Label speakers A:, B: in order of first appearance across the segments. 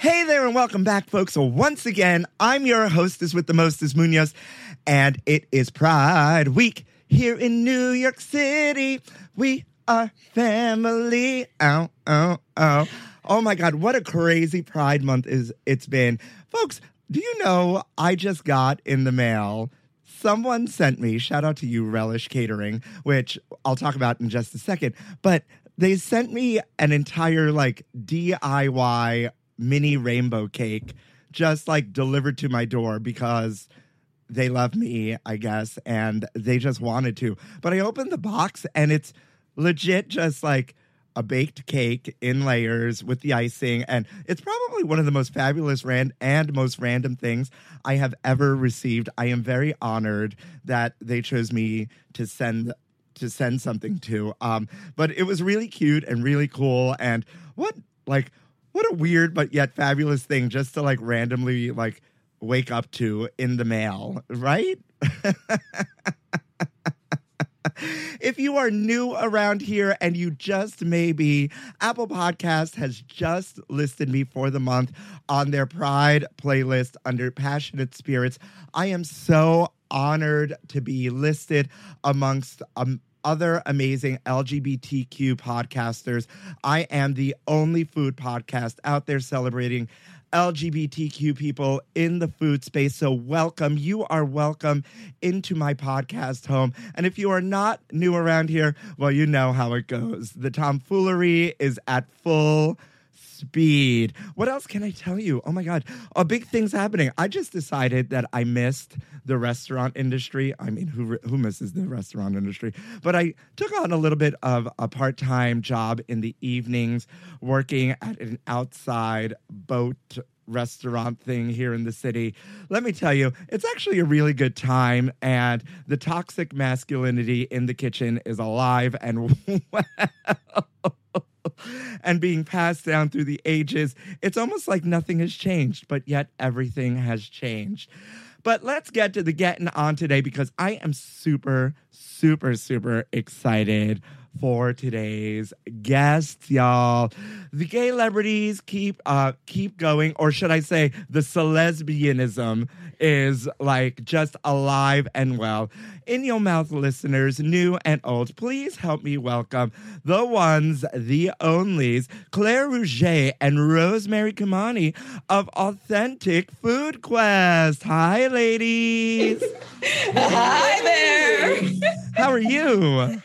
A: Hey there, and welcome back, folks. So, once again, I'm your hostess with the mostest, Munoz, and it is Pride Week here in New York City. We are family. Oh, oh, oh. Oh my God, what a crazy Pride month is it's been. Folks, do you know I just got in the mail? Someone sent me, shout out to you, Relish Catering, which I'll talk about in just a second, but they sent me an entire like DIY mini rainbow cake just like delivered to my door because they love me, I guess, and they just wanted to. But I opened the box and it's legit just like a baked cake in layers with the icing and it's probably one of the most fabulous ran- and most random things I have ever received. I am very honored that they chose me to send to send something to. Um but it was really cute and really cool and what like what a weird but yet fabulous thing just to like randomly like wake up to in the mail, right? if you are new around here and you just maybe, Apple Podcast has just listed me for the month on their Pride playlist under Passionate Spirits. I am so honored to be listed amongst um, other amazing LGBTQ podcasters. I am the only food podcast out there celebrating LGBTQ people in the food space. So, welcome. You are welcome into my podcast home. And if you are not new around here, well, you know how it goes. The tomfoolery is at full speed. What else can I tell you? Oh my God. A big thing's happening. I just decided that I missed the restaurant industry. I mean, who, who misses the restaurant industry? But I took on a little bit of a part time job in the evenings working at an outside boat restaurant thing here in the city. Let me tell you, it's actually a really good time, and the toxic masculinity in the kitchen is alive and well. And being passed down through the ages. It's almost like nothing has changed, but yet everything has changed. But let's get to the getting on today because I am super, super, super excited for today's guests, y'all. The gay celebrities keep uh keep going, or should I say the celesbianism is like just alive and well. In your mouth, listeners, new and old, please help me welcome the ones, the onlys, Claire Rouger and Rosemary Kimani of Authentic Food Quest. Hi, ladies.
B: Hi there.
A: How are you?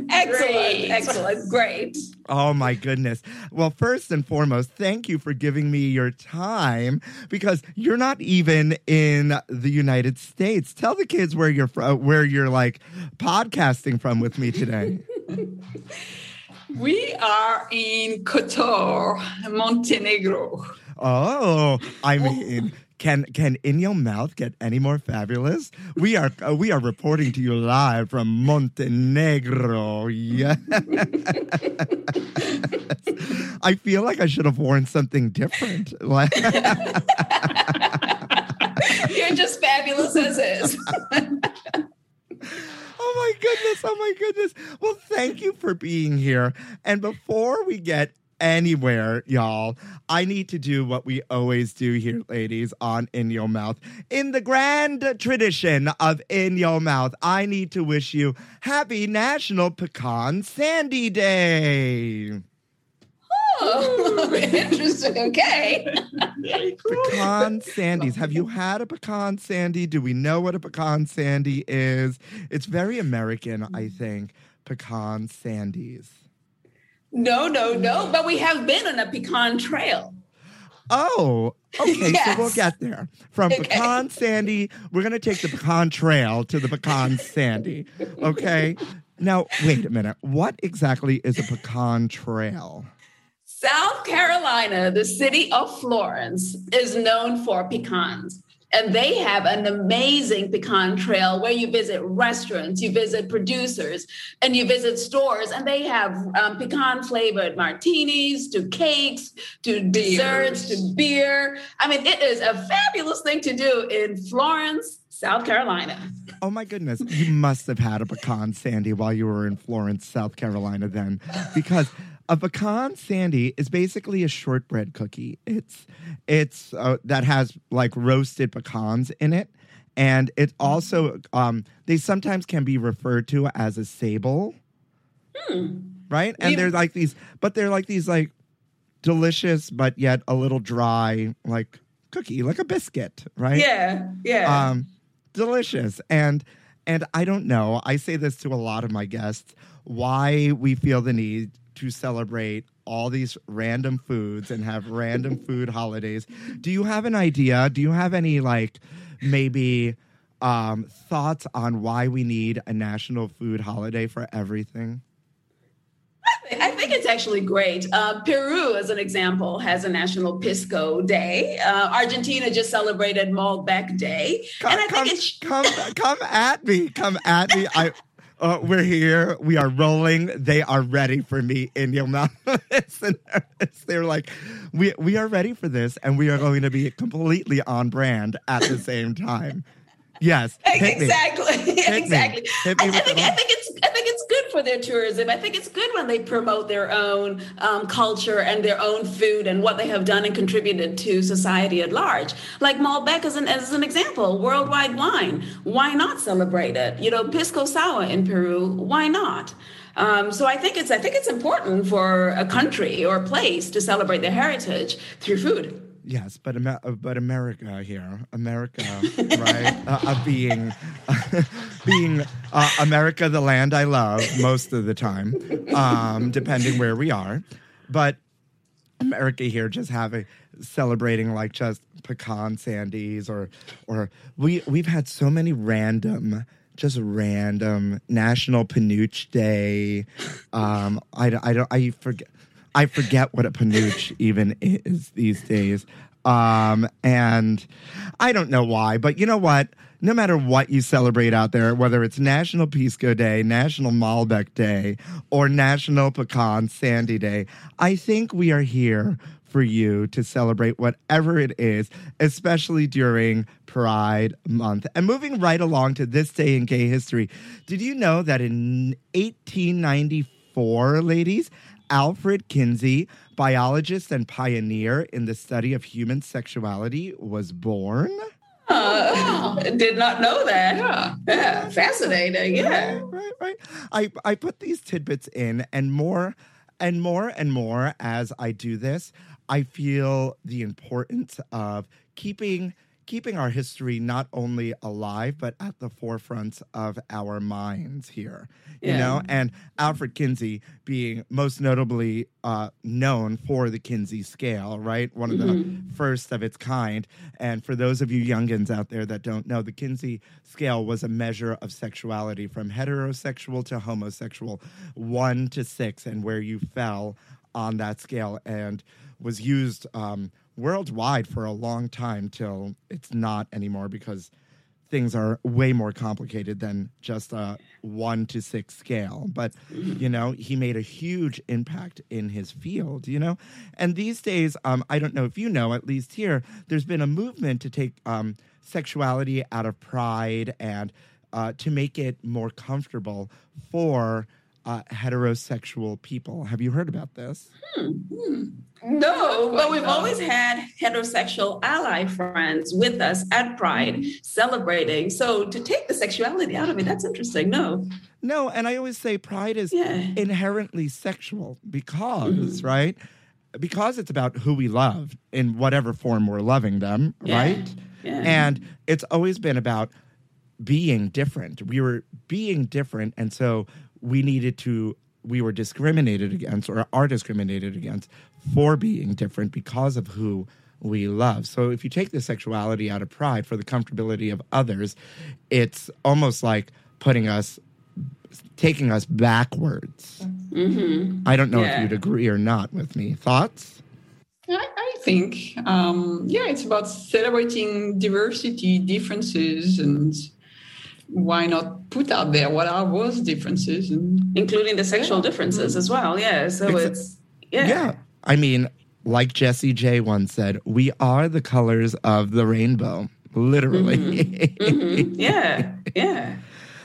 B: excellent. Excellent. Great.
A: Oh my goodness. Well, first and foremost, thank you for giving me your time because you're not even in the United States. Tell the kids where you're from, where you're like podcasting from with me today.
B: We are in Kotor, Montenegro.
A: Oh, I mean, can can in your mouth get any more fabulous? We are uh, we are reporting to you live from Montenegro. Yes. I feel like I should have worn something different.
B: You're just fabulous as is.
A: Oh my goodness. Oh my goodness. Well, thank you for being here. And before we get anywhere, y'all, I need to do what we always do here, ladies, on In Your Mouth. In the grand tradition of In Your Mouth, I need to wish you happy National Pecan Sandy Day.
B: Oh, interesting. Okay.
A: Pecan sandies. Have you had a pecan sandy? Do we know what a pecan sandy is? It's very American, I mm. think. Pecan sandies.
B: No, no, no. But we have been on a pecan trail.
A: Oh, okay. So we'll get there. From
B: Okay.
A: pecan sandy, we're going to take the pecan trail to the pecan sandy. Okay. Now, wait a minute. What exactly is a pecan trail?
B: South Carolina, the city of Florence, is known for pecans. And they have an amazing pecan trail where you visit restaurants, you visit producers, and you visit stores. And they have um, pecan flavored martinis to cakes to desserts to beer. I mean, it is a fabulous thing to do in Florence, South Carolina.
A: Oh my goodness. You must have had a pecan sandy while you were in Florence, South Carolina, then. Because a pecan sandy is basically a shortbread cookie. It's it's uh, that has like roasted pecans in it. And it also um they sometimes can be referred to as a sable. Right? And
B: You-
A: they're like these but they're like these like delicious but yet a little dry like cookie, like a biscuit, right?
B: Yeah, yeah.
A: um delicious and and i don't know i say this to a lot of my guests why we feel the need to celebrate all these random foods and have random food holidays. Do you have an idea? Do you have any like maybe um thoughts on why we need a national food holiday for everything?
B: I think it's actually great. Uh, Peru, as an example, has a National Pisco Day. Uh, Argentina just celebrated Malbec Day,
A: come,
B: and I
A: come,
B: think it's
A: come, come at me come at me. I uh, we're here. We are rolling. They are ready for me in your mouth. They're like, we we are ready for this, and we are going to be completely on brand at the same time. Yes, hit
B: exactly,
A: me.
B: exactly.
A: Hit me
B: I, I think I think it's I think it's for their tourism. I think it's good when they promote their own um, culture and their own food and what they have done and contributed to society at large. Like Malbec as an as an example, worldwide wine. Why not celebrate it? You know, pisco sour in Peru. Why not? Um, so I think it's I think it's important for a country or a place to celebrate their heritage through food.
A: Yes, but Amer- uh, but America here, America, right? uh, uh, being being uh, America, the land I love most of the time, um, depending where we are. But America here just having celebrating like just pecan sandies or or we we've had so many random just random national panooch day um i, don't- I don't i forget i forget what a panooch even is these days um and i don't know why but you know what no matter what you celebrate out there whether it's national pisco day national malbec day or national pecan sandy day i think we are here for you to celebrate whatever it is, especially during Pride Month. And moving right along to this day in gay history, did you know that in 1894, ladies, Alfred Kinsey, biologist and pioneer in the study of human sexuality, was born?
B: Uh, did not know that. Huh? Yeah, fascinating. Yeah.
A: right, right. I I put these tidbits in, and more, and more and more as I do this, I feel the importance of keeping keeping our history not only alive but at the forefront of our minds here. You
B: Yeah.
A: know, and Alfred Kinsey being most notably uh, known for the Kinsey scale, right? One of the first of its kind. And for those of you youngins out there that don't know, the Kinsey scale was a measure of sexuality from heterosexual to homosexual, one to six, and where you fell on that scale, and was used um, worldwide for a long time till it's not anymore because things are way more complicated than just a one to six scale. But, you know, he made a huge impact in his field, you know? And these days, um, I don't know if you know, at least here, there's been a movement to take um, sexuality out of pride and uh, to make it more comfortable for uh, heterosexual people. Have you heard about this? Hmm. Hmm.
B: No, but we've always had heterosexual ally friends with us at Pride celebrating. So to take the sexuality out of it, that's interesting. No.
A: No, and I always say pride is
B: Yeah.
A: inherently sexual because, mm-hmm. right? Because it's about who we love in whatever form we're loving them,
B: Yeah.
A: right?
B: Yeah.
A: And it's always been about being different. We were being different, and so we needed to, we were discriminated against or are discriminated against for being different because of who we love. So if you take the sexuality out of pride for the comfortability of others, it's almost like putting us, taking us backwards. I don't know if you'd agree or not with me. Thoughts?
C: I, I think, um, yeah, it's about celebrating diversity, differences, and why not put out there what are those differences? And
B: Including the sexual differences as well. Yeah. So
A: Exa-
B: it's, yeah.
A: Yeah. I mean, like Jessie J once said, we are the colors of the rainbow, literally.
B: Mhm. Yeah. Yeah.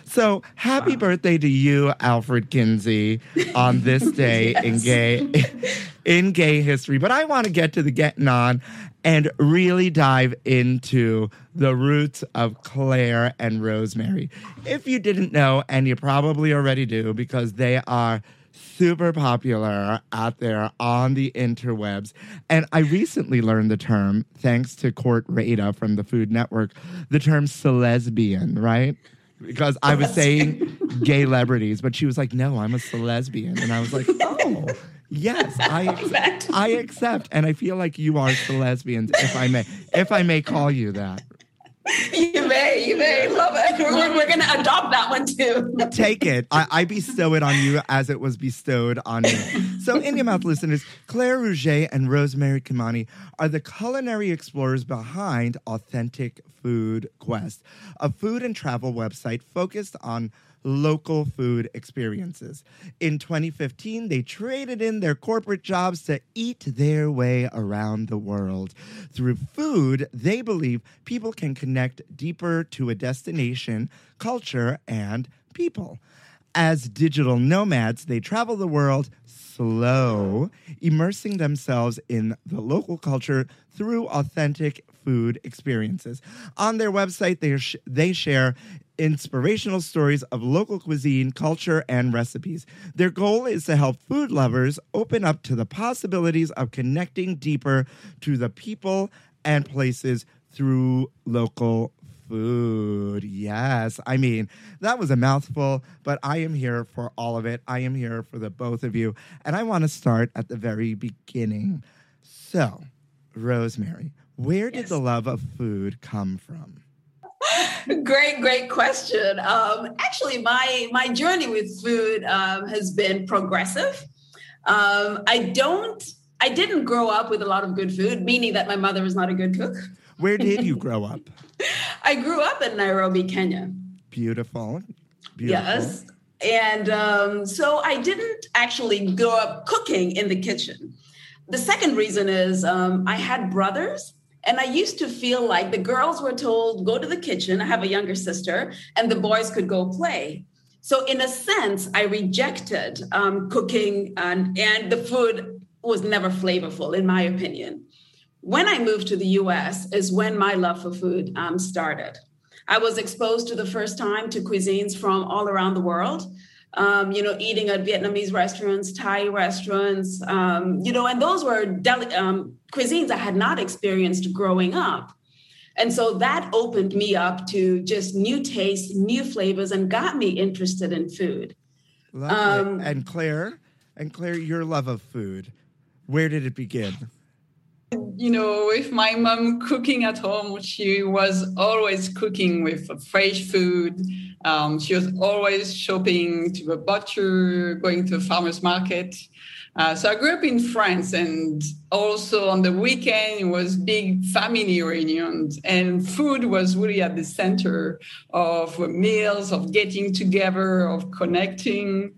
A: so happy birthday to you, Alfred Kinsey, on this day in gay in gay history. But I want to get to the getting on and really dive into the roots of Claire and Rosemary. If you didn't know, and you probably already do, because they are super popular out there on the interwebs. And I recently learned the term, thanks to Court Rada from the Food Network, the term celesbian, right? Because I was saying gay celebrities, but she was like, no, I'm a lesbian," And I was like, oh, yes, I,
B: Fact.
A: I accept. And I feel like you are the lesbians, if I may, if I may call you that.
B: You may, you may love it. We're, we're going to adopt that one too.
A: Take it. I, I bestow it on you as it was bestowed on me. So, in your mouth, listeners, Claire Rouger and Rosemary Kimani are the culinary explorers behind Authentic Food Quest, a food and travel website focused on local food experiences. In 2015, they traded in their corporate jobs to eat their way around the world. Through food, they believe people can connect deeper to a destination, culture, and people. As digital nomads, they travel the world slow, immersing themselves in the local culture through authentic food experiences. On their website, they, sh- they share inspirational stories of local cuisine, culture, and recipes. Their goal is to help food lovers open up to the possibilities of connecting deeper to the people and places through local food. Yes. I mean, that was a mouthful, but I am here for all of it. I am here for the both of you. And I want to start at the very beginning. So, Rosemary, where did the love of food come from?
B: Great, great question. Um, actually, my my journey with food um, has been progressive. Um, I don't, I didn't grow up with a lot of good food, meaning that my mother was not a good cook.
A: Where did you grow up?
B: I grew up in Nairobi, Kenya.
A: Beautiful. Beautiful.
B: Yes. And um, so I didn't actually grow up cooking in the kitchen. The second reason is um, I had brothers, and I used to feel like the girls were told, go to the kitchen. I have a younger sister, and the boys could go play. So, in a sense, I rejected um, cooking, and, and the food was never flavorful, in my opinion. When I moved to the US, is when my love for food um, started. I was exposed to the first time to cuisines from all around the world. Um, you know, eating at Vietnamese restaurants, Thai restaurants, um, you know, and those were deli- um, cuisines I had not experienced growing up. And so that opened me up to just new tastes, new flavors, and got me interested in food. Um.
A: And Claire, and Claire, your love of food, where did it begin?
C: You know, with my mom cooking at home, she was always cooking with fresh food. Um, she was always shopping to the butcher, going to a farmer's market. Uh, so I grew up in France, and also on the weekend it was big family reunions, and food was really at the center of meals, of getting together, of connecting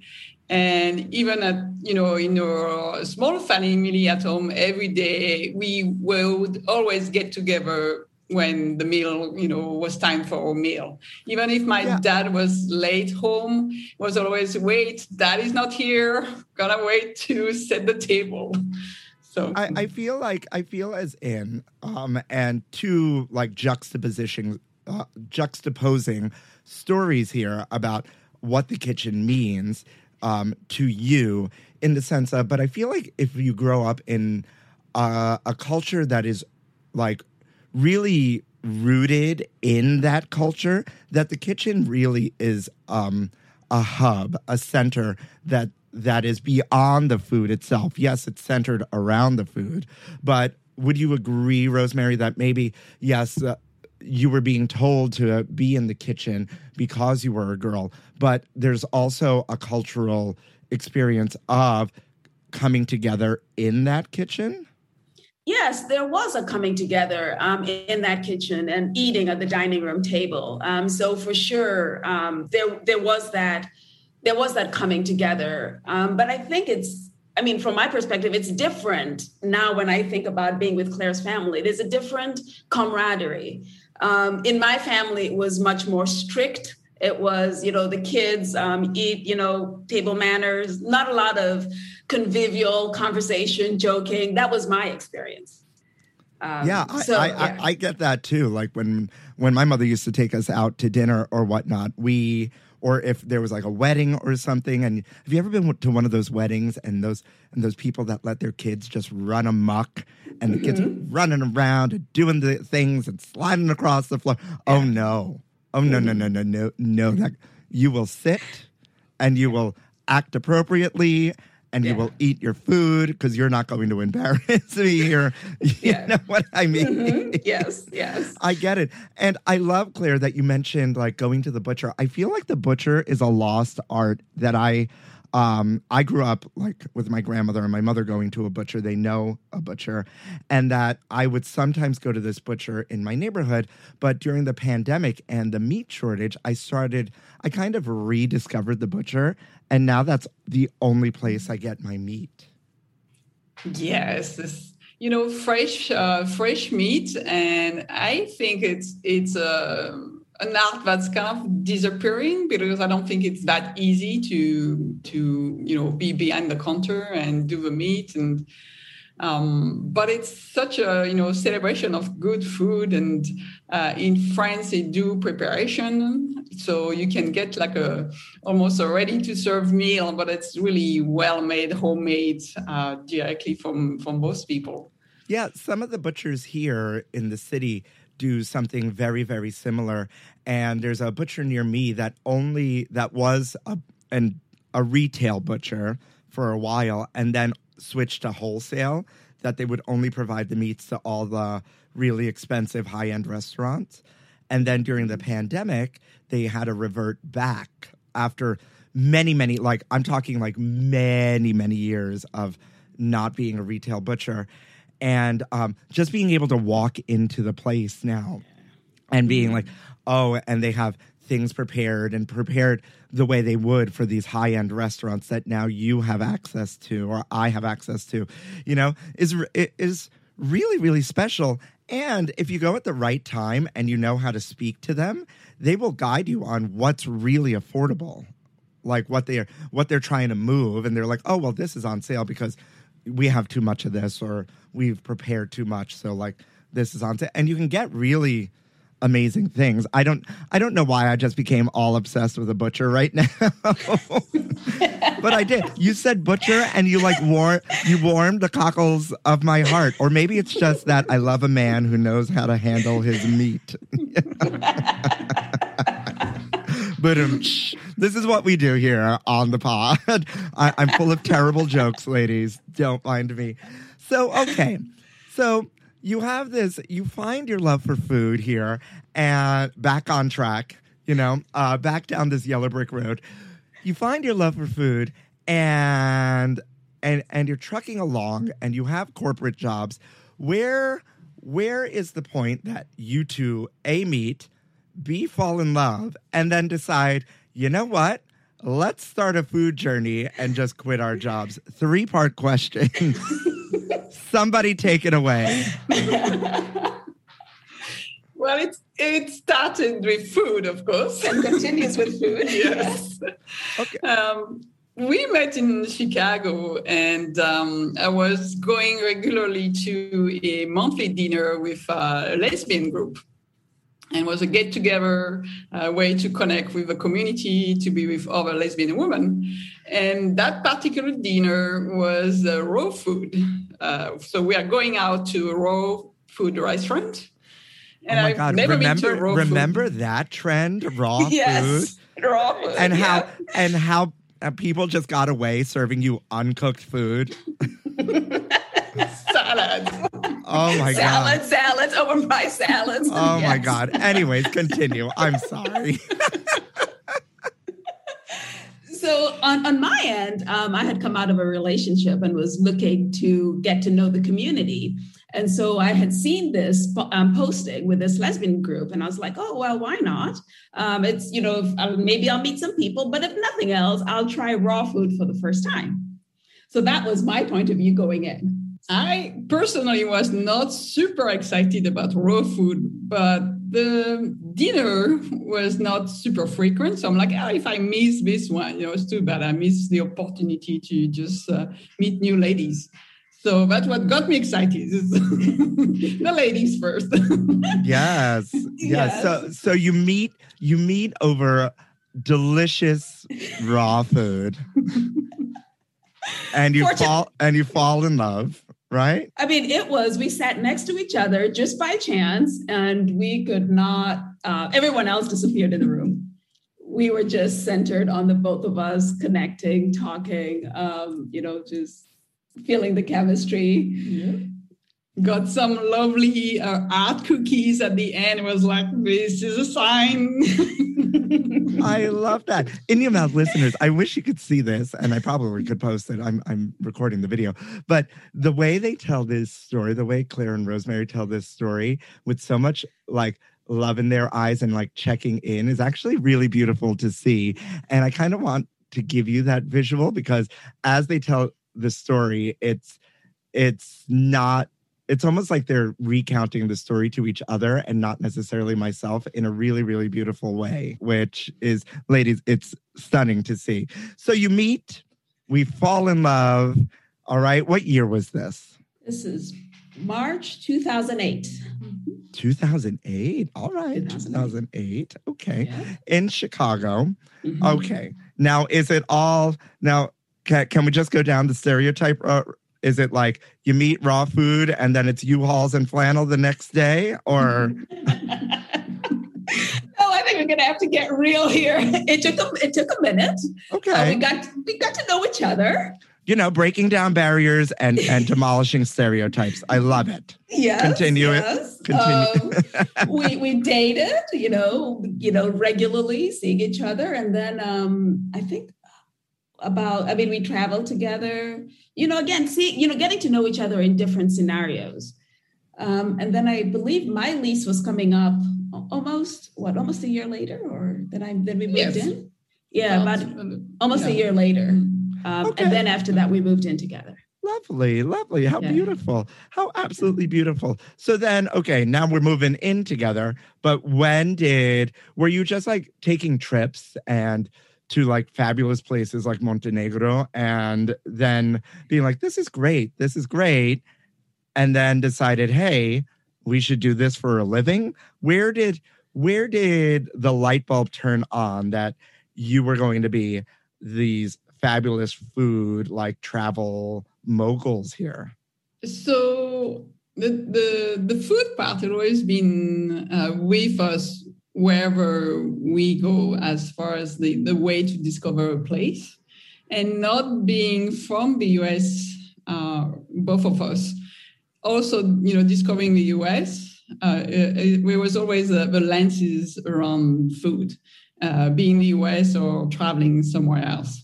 C: and even at you know in our small family at home every day we would always get together when the meal you know was time for a meal. Even if my
A: Yeah.
C: dad was late home was always wait dad is not here. Gonna wait to set the table. So.
A: I, I feel like I feel as in um and two like juxtaposition uh, juxtaposing stories here about what the kitchen means um to you in the sense of but I feel like if you grow up in uh, a culture that is like really rooted in that culture that the kitchen really is um a hub a center that that is beyond the food itself. Yes it's centered around the food but would you agree rosemary that maybe yes uh, you were being told to be in the kitchen because you were a girl but there's also a cultural experience of coming together in that kitchen
B: Yes, there was a coming together um, in that kitchen and eating at the dining room table. Um, so for sure, um, there there was that there was that coming together. Um, but I think it's I mean, from my perspective, it's different now when I think about being with Claire's family. There's a different camaraderie. Um, in my family, it was much more strict. It was, you know, the kids um, eat, you know, table manners, not a lot of convivial conversation, joking. That was my experience. Um,
A: yeah, I,
B: so,
A: I,
B: yeah.
A: I, I get that too. Like when when my mother used to take us out to dinner or whatnot, we or if there was like a wedding or something. And have you ever been to one of those weddings and those and those people that let their kids just run amok and the kids
B: Mm-hmm.
A: running around and doing the things and sliding across the floor? Oh no! Oh no! No! No! No! No! No! That you will sit and you will act appropriately and you will eat your food because you're not going to embarrass me or you
B: Yeah.
A: know what I mean.
B: Mhm. yes, yes.
A: I get it. And I love Claire that you mentioned like going to the butcher. I feel like the butcher is a lost art that I um I grew up like with my grandmother and my mother going to a butcher. They know a butcher and that I would sometimes go to this butcher in my neighborhood, but during the pandemic and the meat shortage, I started I kind of rediscovered the butcher and now that's the only place I get my meat.
C: Yes, this, you know, fresh, uh, fresh meat, and I think it's it's uh, an art that's kind of disappearing because I don't think it's that easy to to you know be behind the counter and do the meat and. Um, but it's such a you know celebration of good food, and uh, in France they do preparation, so you can get like a almost a ready to serve meal, but it's really well made, homemade, uh, directly from from both people.
A: Yeah, some of the butchers here in the city do something very, very similar. And there's a butcher near me that only that was a and a retail butcher for a while, and then switched to wholesale. That they would only provide the meats to all the really expensive high end restaurants. And then during the pandemic, they had to revert back after many, many, like I'm talking like many, many years of not being a retail butcher. And um, just being able to walk into the place now and being like, oh, and they have things prepared and prepared the way they would for these high end restaurants that now you have access to or I have access to, you know, is is really really special. And if you go at the right time and you know how to speak to them, they will guide you on what's really affordable like what they're what they're trying to move. And they're like oh well this is on sale because we have too much of this or we've prepared too much. So like this is on sale. And you can get really amazing things. I don't I don't know why I just became all obsessed with a butcher right now. but I did. You said butcher and you like war you warmed the cockles of my heart. Or maybe it's just that I love a man who knows how to handle his meat. but um, this is what we do here on the pod. I, I'm full of terrible jokes, ladies. Don't mind me. So okay. So you have this, you find your love for food here and back on track, you know, uh, back down this yellow brick road. You find your love for food and and and you're trucking along and you have corporate jobs. Where where is the point that you two A meet, B fall in love, and then decide, you know what? Let's start a food journey and just quit our jobs. Three part question. Somebody take it away.
C: Well, it it started with food, of course.
B: and continues with food.
C: yes.
A: Okay.
C: Um, we met in Chicago, and um, I was going regularly to a monthly dinner with a lesbian group. And was a get together, a way to connect with the community, to be with other lesbian women. And that particular dinner was uh, raw food. Uh, so we are going out to a raw food restaurant. And
A: oh my
C: I've
A: god! remember
C: to raw food.
A: that trend, raw food,
B: Raw food.
A: and how and how uh, people just got away serving you uncooked food.
C: salad.
A: Oh my god!
B: salads, salads, overpriced salads.
A: Oh my god! Anyways, continue. I'm sorry.
B: So on, on my end, um, I had come out of a relationship and was looking to get to know the community. And so I had seen this um, posting with this lesbian group, and I was like, "Oh well, why not? Um, it's you know, if, uh, maybe I'll meet some people, but if nothing else, I'll try raw food for the first time." So that was my point of view going in.
C: I personally was not super excited about raw food, but the dinner was not super frequent. So I'm like, oh, if I miss this one, you know, it's too bad. I miss the opportunity to just uh, meet new ladies. So that's what got me excited. is the ladies first.
A: Yes, yes. So so you meet you meet over delicious raw food, and you
B: Fortune-
A: fall and you fall in love, right?
B: I mean, it was, we sat next to each other just by chance, and we could not, uh, everyone else disappeared in the room. We were just centered on the both of us connecting, talking, um, you know, just feeling the chemistry.
C: Got some lovely uh, art cookies at the end. It was like, this is a sign.
A: I love that. In your mouth listeners, I wish you could see this, and I probably could post it. I'm I'm recording the video. But the way they tell this story, the way Claire and Rosemary tell this story with so much like love in their eyes and like checking in is actually really beautiful to see. And I kind of want to give you that visual because as they tell the story, it's it's not it's almost like they're recounting the story to each other and not necessarily myself in a really really beautiful way which is ladies it's stunning to see so you meet we fall in love all right what year was this
B: This is March 2008.
A: 2008 all right
B: 2008.
A: 2008 okay
B: Yeah.
A: in chicago
B: Mhm.
A: okay now is it all now can, can we just go down the stereotype uh, is it like you meet raw food and then it's u-hauls and flannel the next day or
B: Oh, I think we're gonna have to get real here. It took a it took a minute. Uh,
A: okay
B: we got we got to know each other.
A: you know breaking down barriers and and demolishing stereotypes i love it
B: Yes.
A: Continue it. Continue.
B: Um, we we dated, you know, you know, regularly, seeing each other, and then um, I think about. I mean, we traveled together. You know, again, see, you know, getting to know each other in different scenarios. Um, and then I believe my lease was coming up almost what, almost a year later, or then I then we moved
C: Yes.
B: in. Yeah, about almost a year later. Um,
A: Okay.
B: And then after that, we moved in together.
A: lovely lovely how
B: Yeah.
A: beautiful how absolutely beautiful so then okay now we're moving in together but when did were you just like taking trips and to like fabulous places like montenegro and then being like this is great this is great and then decided hey we should do this for a living. Where did where did the light bulb turn on that you were going to be these fabulous food like travel moguls here?
C: So the the the food part had always been uh, with us wherever we go as far as the, the way to discover a place. And not being from the us uh, both of us also you know discovering the us uh, it was always uh, the lenses around food uh, being the us or traveling somewhere else.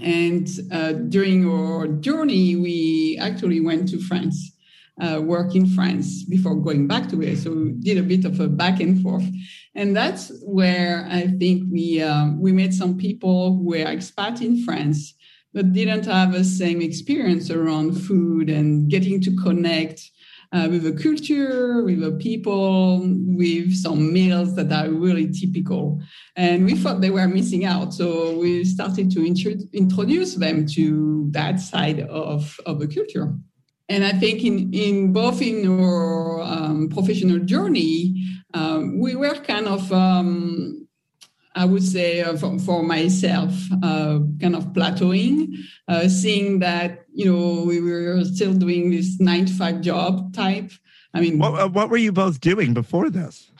C: And uh, during our journey we actually went to france uh, work in France before going back to it. So we did a bit of a back and forth, and that's where I think we um, we met some people who were expat in France but didn't have the same experience around food and getting to connect. Uh, with the culture, with the people, with some meals that are really typical. And we thought they were missing out. So we started to intro- introduce them to that side of, of the culture and I think in, in both in our um, professional journey, um, we were kind of, um, I would say, uh, for, for, myself, uh, kind of plateauing, uh, seeing that you know we were still doing this nine to five job type. I mean,
A: what, uh, what were you both doing before this?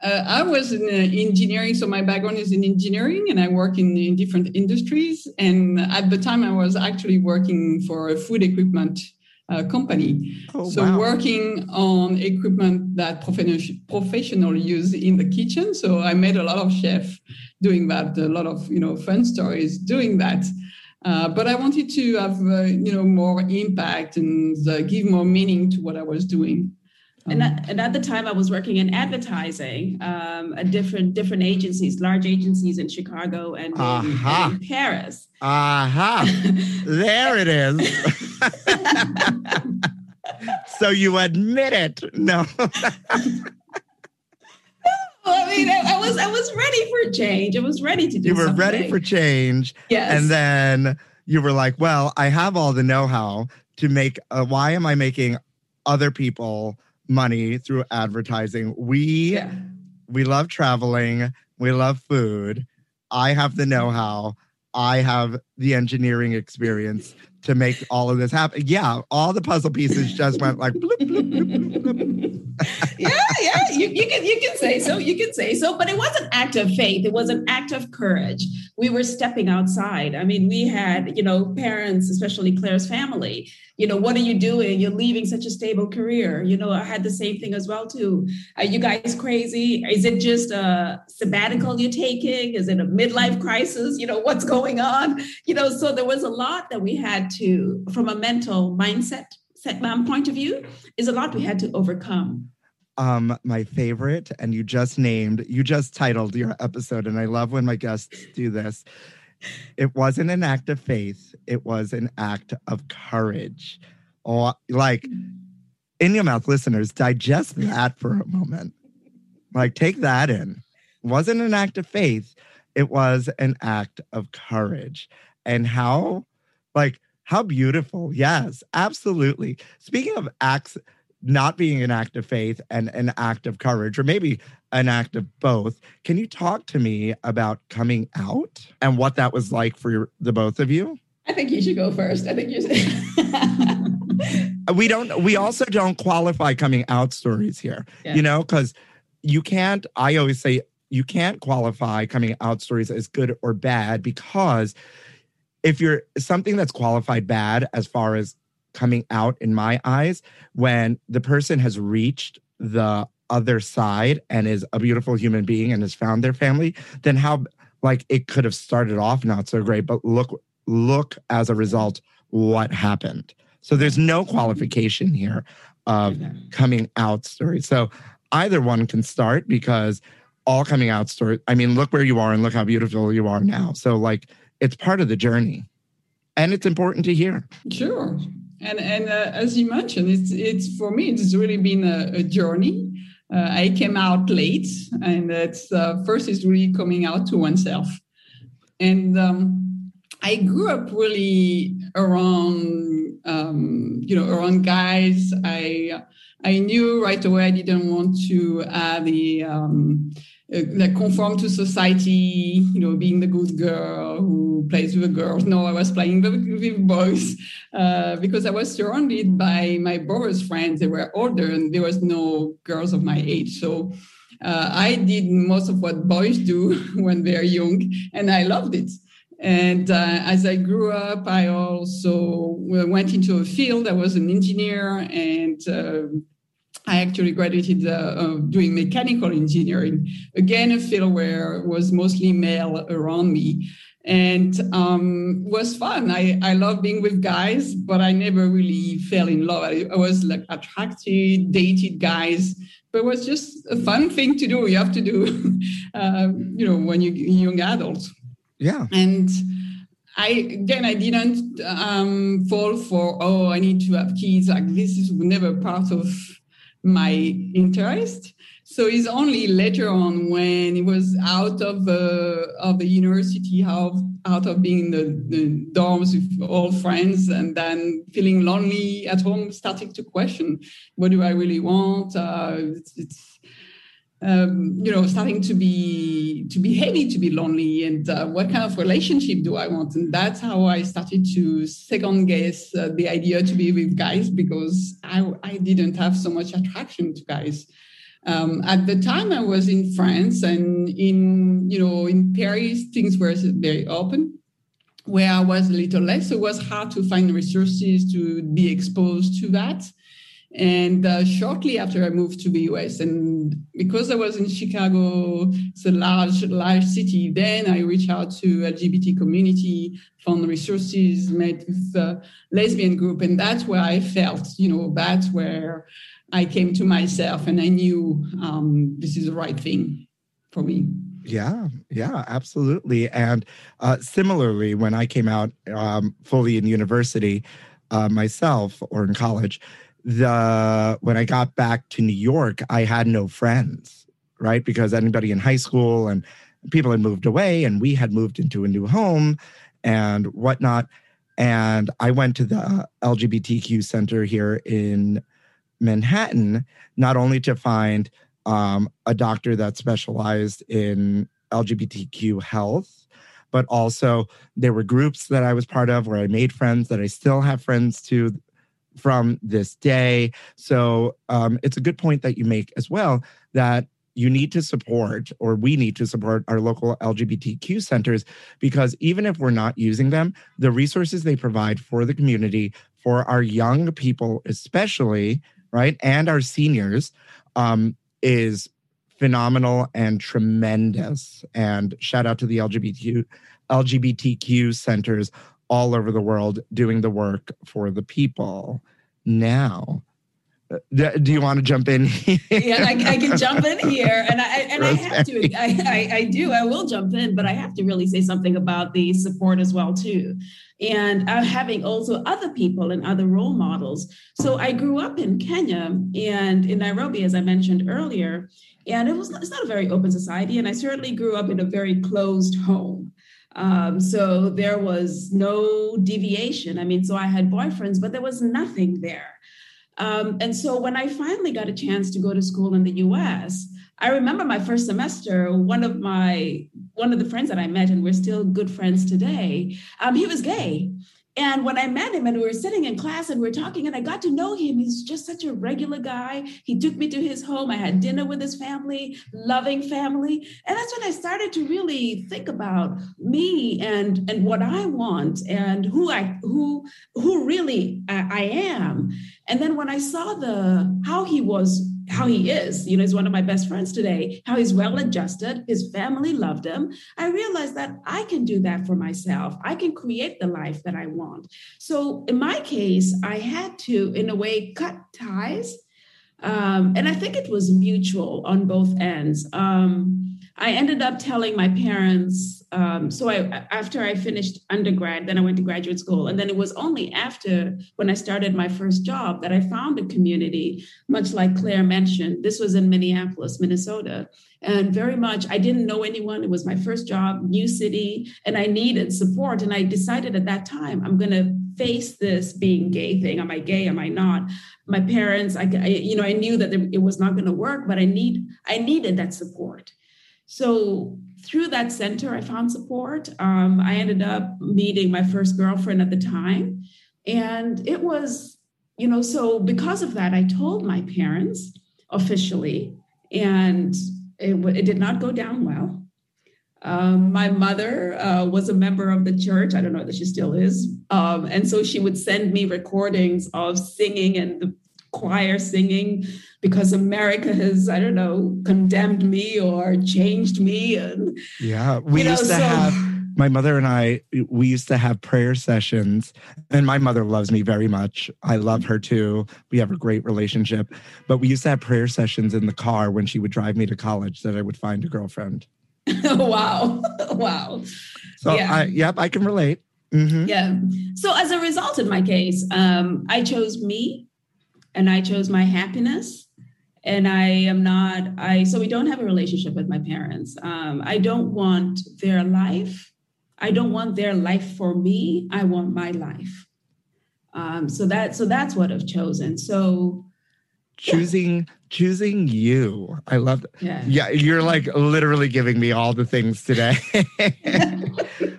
C: Uh, I was in uh, engineering, so my background is in engineering, and I work in, in different industries. And at the time, I was actually working for a food equipment uh, company. Oh, so wow. working on equipment that professional professional use in the kitchen. So I met a lot of chefs doing that, a lot of you know fun stories doing that. Uh, but I wanted to have uh, you know more impact and uh, give more meaning to what I was doing.
B: And at, and at the time, I was working in advertising um, at different different agencies, large agencies in Chicago and uh-huh. in Paris.
A: Aha! Uh-huh. there it is. so you admit it? No.
B: I mean, I, I, was I was ready for change. I was ready to do.
A: You were
B: something.
A: ready for change.
B: Yes.
A: And then you were like, "Well, I have all the know-how to make. Uh, why am I making other people money through advertising. We yeah. we love traveling, we love food. I have the know-how. I have the engineering experience to make all of this happen. Yeah, all the puzzle pieces just went like bloop, bloop, bloop,
B: yeah, yeah, you, you can you can say so. You can say so, but it was an act of faith. It was an act of courage. We were stepping outside. I mean, we had you know parents, especially Claire's family. You know, what are you doing? You're leaving such a stable career. You know, I had the same thing as well too. Are you guys crazy? Is it just a sabbatical you're taking? Is it a midlife crisis? You know, what's going on? You know, so there was a lot that we had to, from a mental mindset um, point of view, is a lot we had to overcome.
A: Um my favorite and you just named you just titled your episode and i love when my guests do this. It wasn't an act of faith it was an act of courage. Or like in your mouth listeners digest that for a moment. Like take that in. It wasn't an act of faith it was an act of courage. And how like how beautiful yes absolutely speaking of acts not being an act of faith and an act of courage, or maybe an act of both. Can you talk to me about coming out and what that was like for the both of you?
B: I think you should go first. I think you should.
A: we don't, we also don't qualify coming out stories here, yeah. you know, because you can't, I always say, you can't qualify coming out stories as good or bad because if you're something that's qualified bad as far as coming out in my eyes when the person has reached the other side and is a beautiful human being and has found their family, then how like it could have started off not so great, but look look as a result what happened. So there's no qualification here of coming out stories. So either one can start because all coming out stories. I mean, look where you are and look how beautiful you are now. So like it's part of the journey. And it's important to hear.
C: Sure and and uh, as you mentioned, it's it's for me it's really been a, a journey. Uh, I came out late, and it's uh, first is really coming out to oneself. And um, I grew up really around um, you know around guys. I I knew right away I didn't want to uh, the um, uh, like conform to society, you know, being the good girl who plays with the girls. No, I was playing with boys uh, because I was surrounded by my brother's friends. They were older and there was no girls of my age. So uh, I did most of what boys do when they're young, and I loved it. And uh, as I grew up, I also went into a field. I was an engineer and uh, I actually graduated uh, uh, doing mechanical engineering. Again, a field where was mostly male around me, and um, was fun. I I love being with guys, but I never really fell in love. I, I was like attracted, dated guys, but it was just a fun thing to do. You have to do, uh, you know, when you young adults.
A: Yeah,
C: and. I again, I didn't um, fall for oh, I need to have kids. Like this is never part of my interest. So it's only later on when it was out of the of the university, out, out of being in the, the dorms with all friends, and then feeling lonely at home, starting to question, what do I really want? Uh, it's, it's um, you know, starting to be to be heavy, to be lonely, and uh, what kind of relationship do I want? And that's how I started to second guess uh, the idea to be with guys because I I didn't have so much attraction to guys. Um, at the time, I was in France, and in you know in Paris, things were very open. Where I was a little less, so it was hard to find resources to be exposed to that. And uh, shortly after I moved to the US, and because I was in Chicago, it's a large, large city, then I reached out to LGBT community, found resources, met with a lesbian group, and that's where I felt, you know, that's where I came to myself and I knew um, this is the right thing for me.
A: Yeah, yeah, absolutely. And uh, similarly, when I came out um, fully in university uh, myself or in college, the when I got back to New York, I had no friends, right? Because anybody in high school and people had moved away and we had moved into a new home and whatnot. And I went to the LGBTQ center here in Manhattan, not only to find um, a doctor that specialized in LGBTQ health, but also there were groups that I was part of where I made friends that I still have friends to from this day. So um, it's a good point that you make as well that you need to support, or we need to support our local LGBTQ centers because even if we're not using them, the resources they provide for the community, for our young people, especially, right, and our seniors, um, is phenomenal and tremendous. And shout out to the LGBTQ LGBTQ centers all over the world doing the work for the people now. Uh, do you want to jump in?
B: yeah, I, I, can jump in here, and I and I have to. I, I, I do. I will jump in, but I have to really say something about the support as well too, and uh, having also other people and other role models. So I grew up in Kenya and in Nairobi, as I mentioned earlier, and it was it's not a very open society, and I certainly grew up in a very closed home. Um, so there was no deviation. I mean, so I had boyfriends, but there was nothing there. Um, and so when I finally got a chance to go to school in the US, I remember my first semester, one of my one of the friends that I met, and we're still good friends today, um, he was gay. And when I met him and we were sitting in class and we are talking and I got to know him, he's just such a regular guy. He took me to his home. I had dinner with his family, loving family. And that's when I started to really think about me and, and what I want and who I who who really I, I am. And then when I saw the how he was how he is, you know, he's one of my best friends today, how he's well adjusted, his family loved him. I realized that I can do that for myself. I can create the life that I want. So in my case, I had to, in a way, cut ties. Um, and I think it was mutual on both ends. Um, I ended up telling my parents. Um, so I, after I finished undergrad, then I went to graduate school, and then it was only after when I started my first job that I found a community, much like Claire mentioned. This was in Minneapolis, Minnesota, and very much I didn't know anyone. It was my first job, new city, and I needed support. And I decided at that time I'm going to face this being gay thing. Am I gay? Am I not? My parents, I, I you know, I knew that it was not going to work, but I need, I needed that support. So through that center, I found support. Um, I ended up meeting my first girlfriend at the time, and it was, you know, so because of that, I told my parents officially, and it, it did not go down well. Um, my mother uh, was a member of the church. I don't know that she still is. Um, and so she would send me recordings of singing and the choir singing because America has, I don't know, condemned me or changed me. And,
A: yeah, we used know, to so, have my mother and I, we used to have prayer sessions, and my mother loves me very much. I love her too. We have a great relationship. But we used to have prayer sessions in the car when she would drive me to college that I would find a girlfriend.
B: wow. wow.
A: So, yeah. I, yep, I can relate.
B: Mm-hmm. Yeah. So, as a result, in my case, um, I chose me and I chose my happiness. And I am not, I, so we don't have a relationship with my parents. Um, I don't want their life I don't want their life for me. I want my life. Um, so that so that's what I've chosen. So
A: choosing yeah. choosing you. I love that. Yeah. yeah, you're like literally giving me all the things today.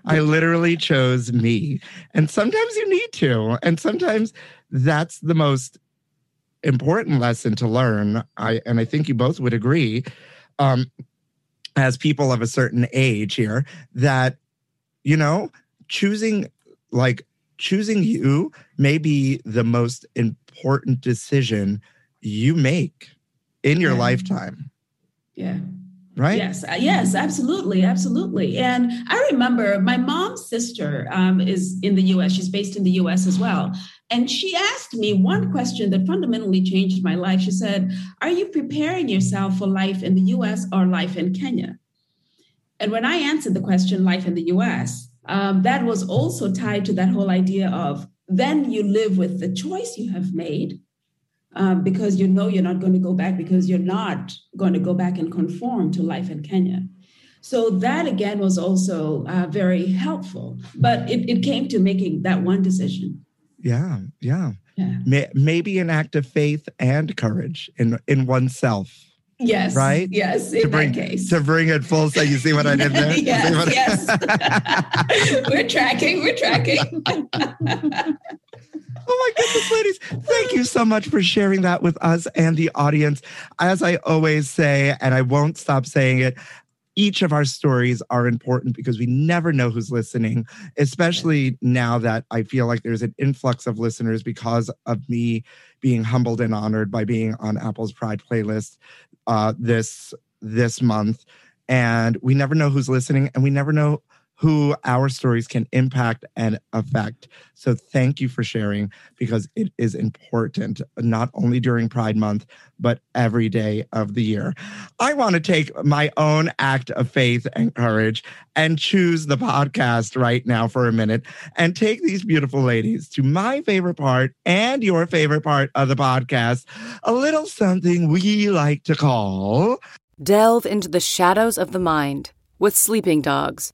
A: I literally chose me. And sometimes you need to. And sometimes that's the most important lesson to learn. I and I think you both would agree. Um, as people of a certain age here, that you know, choosing like choosing you may be the most important decision you make in your yeah. lifetime.
B: Yeah.
A: Right?
B: Yes. Uh, yes, absolutely. Absolutely. And I remember my mom's sister um, is in the US. She's based in the US as well. And she asked me one question that fundamentally changed my life. She said, Are you preparing yourself for life in the US or life in Kenya? And when I answered the question, life in the US, um, that was also tied to that whole idea of then you live with the choice you have made um, because you know you're not going to go back because you're not going to go back and conform to life in Kenya. So that again was also uh, very helpful, but it, it came to making that one decision.
A: Yeah, yeah. yeah. Maybe an act of faith and courage in in oneself.
B: Yes.
A: Right?
B: Yes.
A: To bring, to bring it full so you see what I did there?
B: yes. yes. we're tracking. We're tracking.
A: Oh my goodness, ladies. Thank you so much for sharing that with us and the audience. As I always say, and I won't stop saying it, each of our stories are important because we never know who's listening, especially now that I feel like there's an influx of listeners because of me being humbled and honored by being on Apple's Pride playlist uh, this this month. And we never know who's listening, and we never know who our stories can impact and affect. So thank you for sharing because it is important, not only during Pride Month, but every day of the year. I want to take my own act of faith and courage and choose the podcast right now for a minute and take these beautiful ladies to my favorite part and your favorite part of the podcast, a little something we like to call
D: Delve into the shadows of the mind with Sleeping Dogs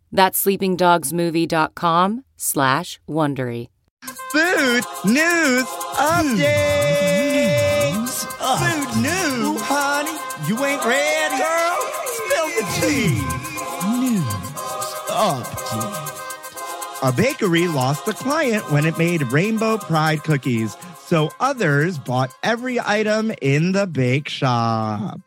D: That's sleepingdogsmovie.com slash Wondery.
A: Food news updates. Mm-hmm. Food news. honey, you ain't ready. Girl, spill the mm-hmm. tea. News update. A bakery lost a client when it made rainbow pride cookies, so others bought every item in the bake shop.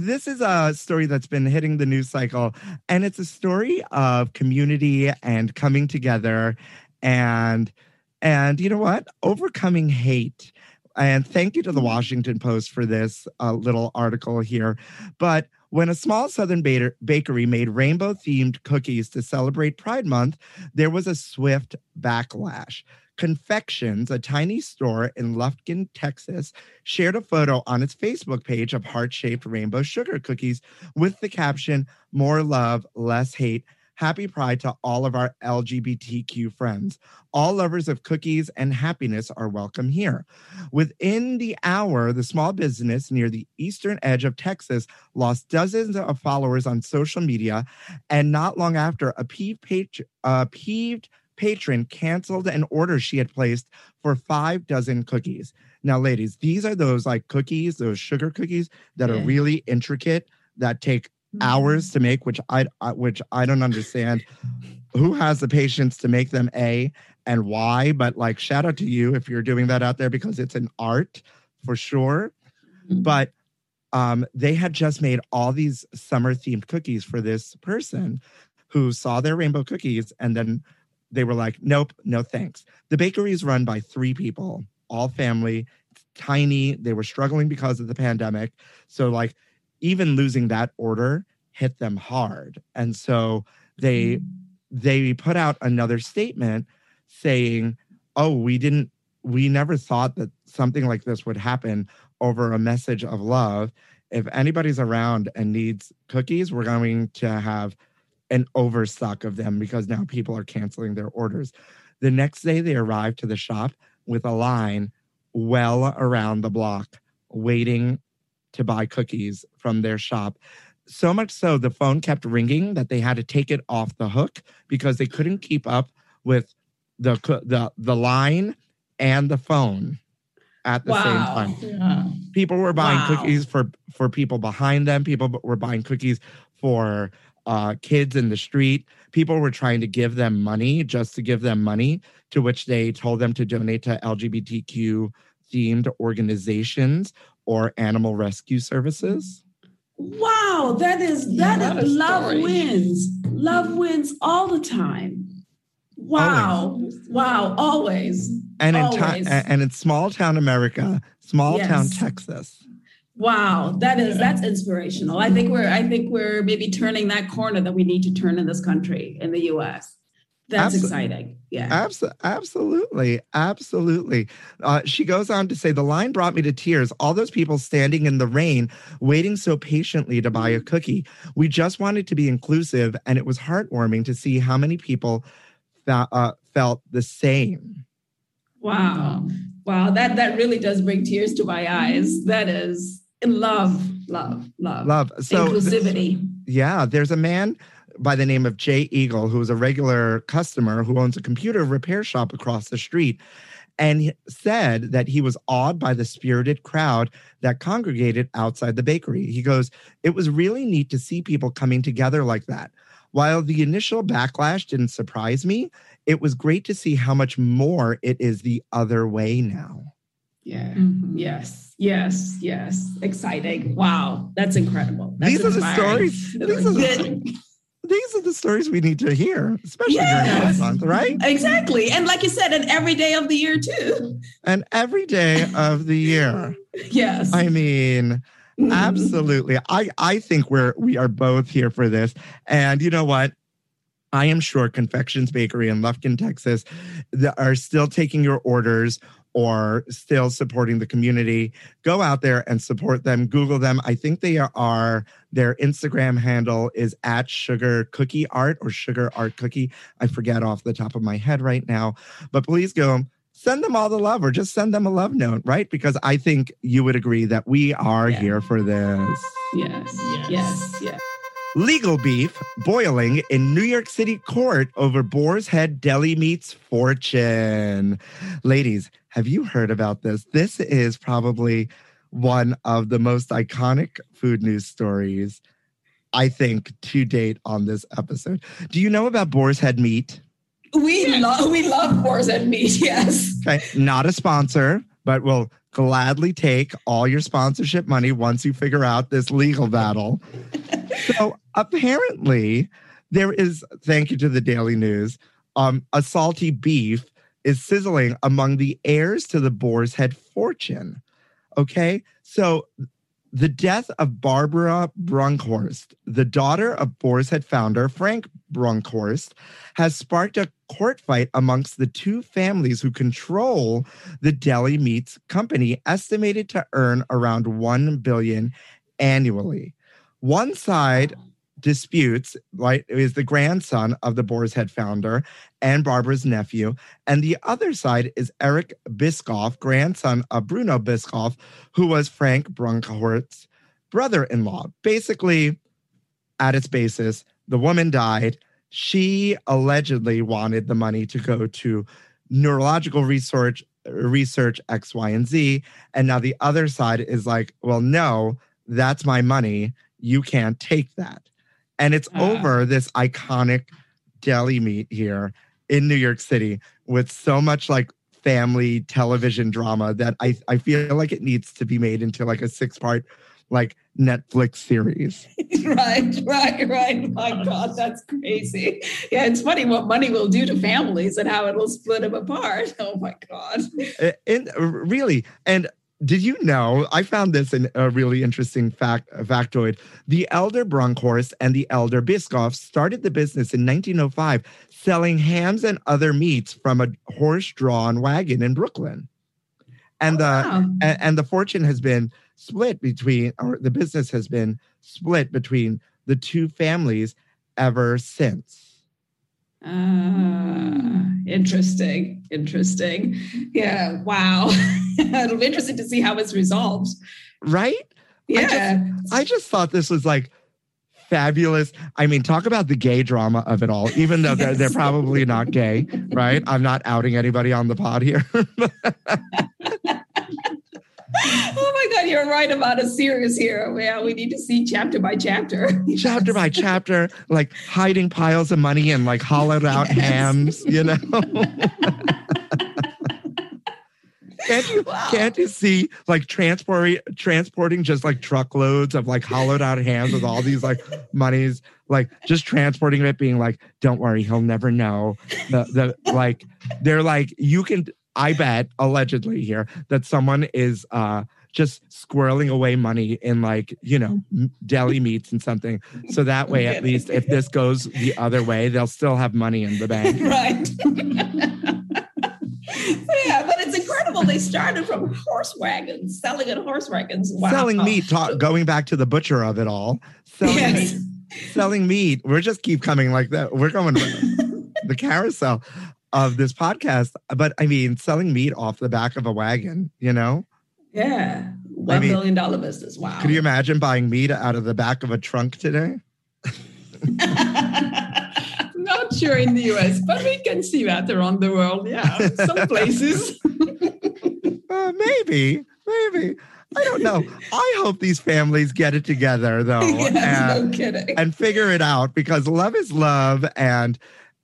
A: This is a story that's been hitting the news cycle, and it's a story of community and coming together and and you know what? Overcoming hate. And thank you to the Washington Post for this uh, little article here. But When a small southern baker- bakery made rainbow themed cookies to celebrate Pride Month, there was a swift backlash. Confections, a tiny store in Lufkin, Texas, shared a photo on its Facebook page of heart shaped rainbow sugar cookies with the caption, More love, less hate. Happy Pride to all of our LGBTQ friends. All lovers of cookies and happiness are welcome here. Within the hour, the small business near the eastern edge of Texas lost dozens of followers on social media. And not long after, a peeved, pat- a peeved patron canceled an order she had placed for five dozen cookies. Now, ladies, these are those like cookies, those sugar cookies that are really intricate that take hours to make, which I, I which I don't understand. Who has the patience to make them? A and why? But like, shout out to you if you're doing that out there because it's an art for sure. But um, they had just made all these summer themed cookies for this person who saw their rainbow cookies and then they were like, nope, no thanks. The bakery is run by three people, all family, tiny. They were struggling because of the pandemic. So, like, even losing that order hit them hard. And so they mm. they put out another statement saying, "Oh, we didn't we never thought that something like this would happen over a message of love. If anybody's around and needs cookies, we're going to have an overstock of them because now people are canceling their orders." The next day they arrived to the shop with a line well around the block waiting to buy cookies from their shop. So much so, the phone kept ringing that they had to take it off the hook because they couldn't keep up with the the the line and the phone at the same time.
C: Yeah.
A: People were buying
B: Wow.
A: cookies for for people behind them. People were buying cookies for uh, kids in the street. People were trying to give them money just to give them money, to which they told them to donate to LGBTQ themed organizations or animal rescue services.
B: Wow, that is
C: Yeah,
B: that
C: what
B: is
C: a
B: love
C: story.
B: wins. Love wins all the time. Wow. Wow, always.
A: And in ti-
B: Always.
A: and in small town America, small town Texas.
B: Wow, that is that's inspirational. I think we're I think we're maybe turning that corner that we need to turn in this country in the US. That's
A: Abso-
B: exciting. Yeah.
A: Abs- absolutely. Absolutely. Uh, she goes on to say, The line brought me to tears. All those people standing in the rain, waiting so patiently to buy a cookie. We just wanted to be inclusive, and it was heartwarming to see how many people uh, felt the same.
B: Wow. Wow, that that really does bring tears to my eyes. That is love, love, love.
A: Love. So,
B: Inclusivity.
A: Yeah, there's a man by the name of Jay Eagle who's a regular customer who owns a computer repair shop across the street. And said that he was awed by the spirited crowd that congregated outside the bakery. He goes, It was really neat to see people coming together like that. While the initial backlash didn't surprise me, it was great to see how much more it is the other way now.
B: Yeah.
C: Mhm.
B: Yes. Yes. Yes. Exciting. Wow. That's incredible. That's
A: These are the stories. These are the, these are the stories we need to hear, especially during
B: Yes.
A: this month, right?
B: Exactly. And like you said, and every day of the year too.
A: and every day of the year.
B: Yes.
A: I mean,
B: Mhm.
A: absolutely. I I think we're we are both here for this. And you know what? I am sure Confections Bakery in Lufkin, Texas, that are still taking your orders or still supporting the community. Go out there and support them. Google them. I think they are their Instagram handle is at Sugar Cookie Art or Sugar Art Cookie. I forget off the top of my head right now, but please go send them all the love or just send them a love note, right? Because I think you would agree that we are
B: Yeah.
A: here for this.
B: Yes.
C: Yes.
B: Yes. Yes.
A: Legal beef boiling in New York City court over Boar's Head Deli Meat's fortune. Ladies, have you heard about this? This is probably one of the most iconic food news stories, I think, to date on this episode. Do you know about Boar's Head Meat?
B: We love we love boars Head meat. Yes.
A: Okay, not a sponsor, but we'll gladly take all your sponsorship money once you figure out this legal battle. so apparently, there is, thank you to the Daily News, um, a salty beef is sizzling among the heirs to the Boar's Head fortune. Okay, so The death of Barbara Brunckhorst, the daughter of Boar's Head founder Frank Brunckhorst, has sparked a court fight amongst the two families who control the deli meats company, estimated to earn around 1 billion annually. One side disputes, right, is the grandson of the Boar's Head founder and Barbara's nephew. And the other side is Eric Bischoff, grandson of Bruno Bischoff, who was Frank Brunckhorst's brother in law. Basically, at its basis, the woman died. She allegedly wanted the money to go to neurological research, research X, Y, and Z. And now the other side is like, well, no, that's my money. You can't take that. And it's
C: Ah.
A: over this iconic deli meat here in New York City with so much like family television drama that I, I feel like it needs to be made into like a six part like Netflix series.
B: right, right, right. My God, that's crazy. Yeah, it's funny what money will do to families and how it will split them apart. Oh my God.
A: Uh, And really, and did you know? I found this in a really interesting fact factoid. The elder Brunckhorst and the elder Bischoff started the business in 1905, selling hams and other meats from a horse-drawn wagon in Brooklyn. And the
B: Wow.
A: and, and the fortune has been split between, or the business has been split between the two families ever since.
B: Ah, interesting. Interesting. Yeah. Wow. It'll be interesting to see how it's resolved.
A: Right? I just-
B: Yeah.
A: I just thought this was like fabulous. I mean, talk about the gay drama of it all, even though they're, they're probably not gay, right? I'm not outing anybody on the pod here.
B: oh my God, you're right about a series here. Yeah, we need to see chapter by chapter.
A: chapter by chapter, like hiding piles of money and like hollowed out
B: Yes.
A: hams, you know? Can't you
B: Wow.
A: can't you see like transporting transporting just like truckloads of like hollowed out hams with all these like monies, like just transporting it, being like, "Don't worry, he'll never know." The the like they're like you can. I bet allegedly here that someone is uh just squirreling away money in like you know deli meats and something, so that way at least if this goes the other way, they'll still have money in the bank.
B: right. Yeah, but it's incredible. They started from horse wagons, selling in horse wagons. Wow.
A: selling meat ta- going back to the butcher of it all selling
B: Yes.
A: meat selling meat we're just keep coming like that we're going the carousel of this podcast but i mean selling meat off the back of a wagon you know
B: Yeah. One
A: mean-
B: billion dollar business. Wow.
A: could you imagine buying meat out of the back of a trunk today
C: Not sure in the US, but we can see that around the world. Yeah, some places.
A: uh, maybe maybe i don't know i hope these families get it together though
B: yes,
A: and-
B: no kidding.
A: and figure it out because love is love and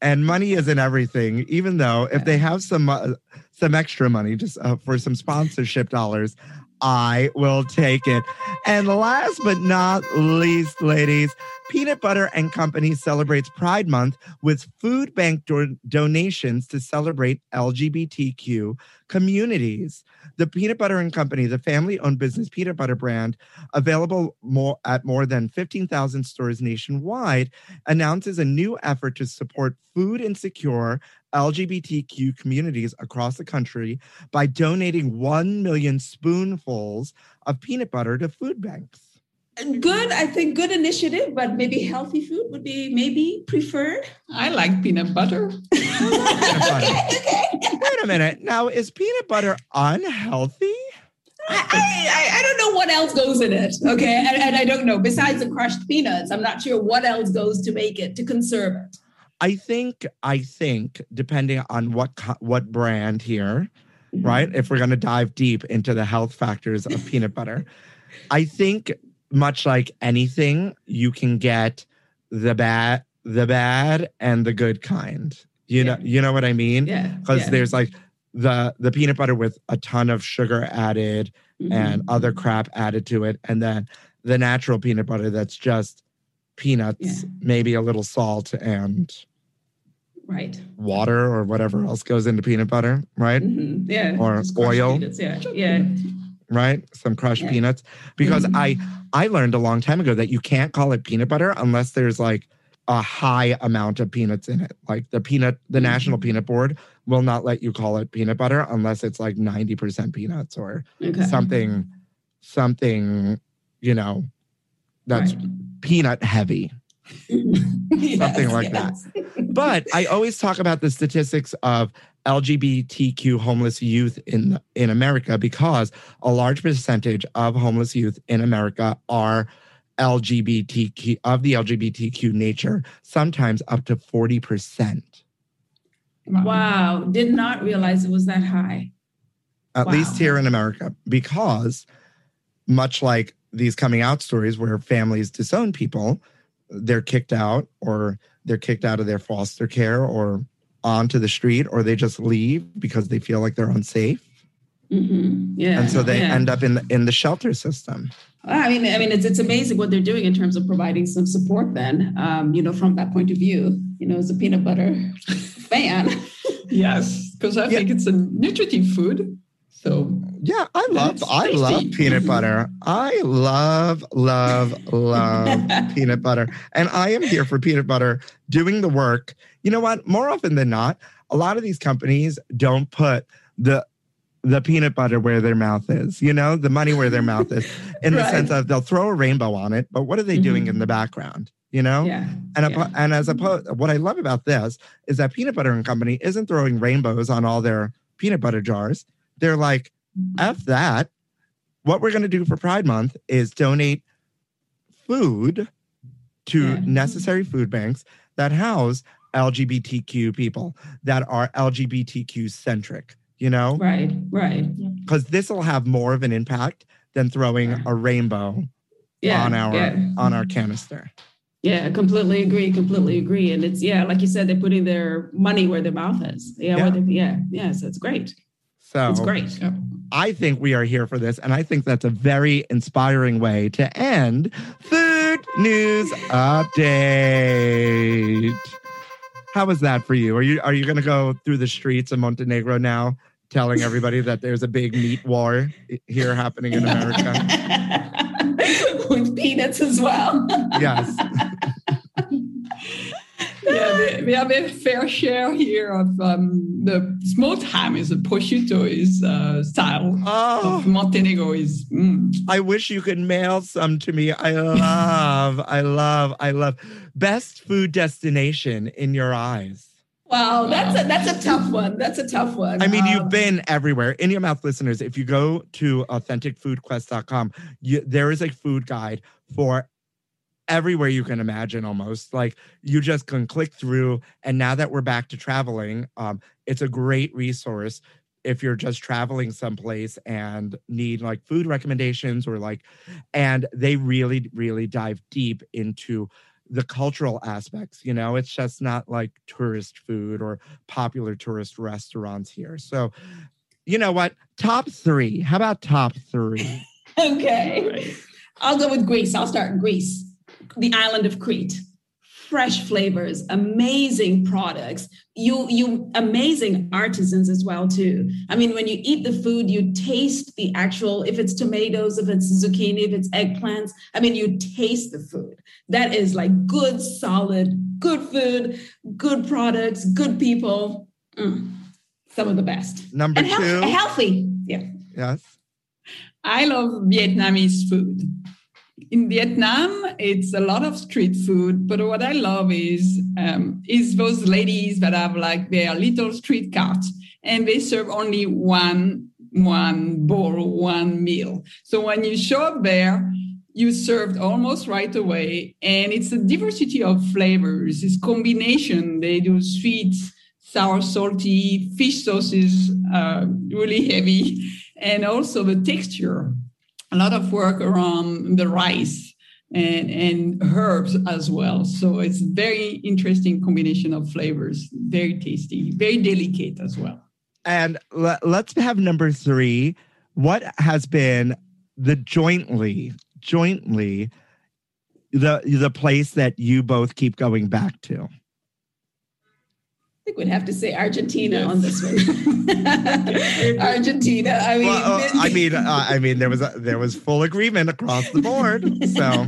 A: and money isn't everything even though if they have some uh, some extra money just uh, for some sponsorship dollars i will take it. And last but not least ladies peanut butter and company celebrates pride month with food bank do- donations to celebrate lgbtq communities the peanut butter and company the family-owned business peanut butter brand available more at more than 15,000 stores nationwide, announces a new effort to support food insecure LGBTQ communities across the country by donating 1 million spoonfuls of peanut butter to food banks.
B: Good, I think good initiative, but maybe healthy food would be maybe preferred.
C: I like peanut butter.
A: peanut butter okay Wait a minute. Now, is peanut butter unhealthy?
B: I, I, I don't know what else goes in it. Okay. And, and I don't know. Besides the crushed peanuts, I'm not sure what else goes to make it, to conserve it.
A: I think I think depending on what what brand here, mm-hmm. right? If we're going to dive deep into the health factors of peanut butter, I think much like anything, you can get the bad the bad and the good kind. You know, you know what I mean?
B: Yeah.
A: Because
B: yeah.
A: there's like the the peanut butter with a ton of sugar added
B: Mhm.
A: and other crap added to it, and then the natural peanut butter that's just peanuts,
B: Yeah.
A: maybe a little salt and
B: right.
A: water or whatever else goes into peanut butter, right?
B: Mhm. Yeah.
A: Or oil.
B: peanuts, Yeah. Yeah.
A: Right? Some crushed
B: Yeah.
A: peanuts. Because
B: Mhm.
A: I I learned a long time ago that you can't call it peanut butter unless there's like a high amount of peanuts in it. Like the peanut, the National Peanut Board will not let you call it peanut butter unless it's like 90% peanuts or
B: Okay.
A: something, something, you know, that's
B: Right.
A: peanut heavy.
B: Yes,
A: something like that. But I always talk about the statistics of LGBTQ homeless youth in in America because a large percentage of homeless youth in America are LGBTQ of the LGBTQ nature, sometimes up to 40%.
B: Wow. Did not realize it was that high.
A: At
B: Wow.
A: least here in America, because much like these coming out stories where families disown people, they're kicked out or they're kicked out of their foster care or onto the street or they just leave because they feel like they're unsafe.
B: Mhm. Yeah.
A: and so they
B: yeah.
A: end up in the, in the shelter system.
B: I mean, I mean, it's it's amazing what they're doing in terms of providing some support. Then, um, you know, from that point of view, you know, as a peanut butter fan,
C: Yes, because I
A: Yeah.
C: think it's a nutritive food. So
A: Yeah, I love I love peanut butter. I love love love peanut butter, and I am here for peanut butter doing the work. You know what? More often than not, a lot of these companies don't put the the peanut butter where their mouth is. You know, the money where their mouth is, in the sense of they'll throw a rainbow on it, but what are they doing in mm-hmm. the background? You know,
B: yeah,
A: And,
B: Yeah.
A: and as opposed, what I love about this is that Peanut Butter and Company isn't throwing rainbows on all their peanut butter jars. They're like, F that. What we're going to do for Pride Month is donate food to
B: Yeah.
A: necessary food banks that house LGBTQ people that are LGBTQ centric, you know,
B: right, right,
A: because this will have more of an impact than throwing a rainbow
B: yeah,
A: on our
B: yeah.
A: on our canister.
B: Yeah, completely agree. Completely agree. And it's yeah, like you said, they're putting their money where their mouth is. Yeah,
A: Yeah.
B: where they, yeah, yeah. So it's great.
A: So
B: It's great.
C: yeah.
A: I think we are here for this, and I think that's a very inspiring way to end Food News Update. How was that for you? Are you are you going to go through the streets of Montenegro now, telling everybody that there's a big meat war here happening in America?
B: With peanuts as well.
A: yes.
C: yeah, we, we have a fair share here of um, the smoked ham is a prosciutto is uh, style
A: Oh,
C: of Montenegro is mm,
A: I wish you could mail some to me. I love, I love, I love. Best food destination in your eyes.
B: Wow, that's a that's a tough one. That's a tough one.
A: I mean, you've
B: Um,
A: been everywhere. In your mouth listeners, if you go to authenticfoodquest.com, you, there is a food guide for everywhere you can imagine almost. Like you just can click through. And now that we're back to traveling, um, it's a great resource if you're just traveling someplace and need like food recommendations or like, and they really, really dive deep into the cultural aspects. You know, it's just not like tourist food or popular tourist restaurants here. So, you know what? Top three. How about top three?
B: Okay. I'll go with Greece. I'll start in Greece, the island of Crete. Fresh flavors, amazing products. You you amazing artisans as well too. I mean, when you eat the food, you taste the actual. If it's tomatoes, if it's zucchini, if it's eggplants. I mean, you taste the food. That is like good, solid, good food, good products, good people. Mm, some of the best.
A: Number
B: and
A: two.
B: healthy. Yeah.
A: Yes.
C: I love Vietnamese food. In Vietnam, it's a lot of street food, but what I love is um, is those ladies that have like their little street carts and they serve only one one bowl, one meal. So when you show up there, you served almost right away, and it's a diversity of flavors. It's combination. They do sweet, sour, salty, fish sauces, uh, really heavy and also the texture. A lot of work around the rice and, and herbs as well. So it's very interesting combination of flavors, very tasty, very delicate as well.
A: And le- let's have number three. What has been the jointly, jointly, the the place that you both keep going back to?
B: Think we'd have to say Argentina on this one. Argentina. I mean,
A: Well, uh, I mean, uh, I mean, there was a, there was full agreement across the board. So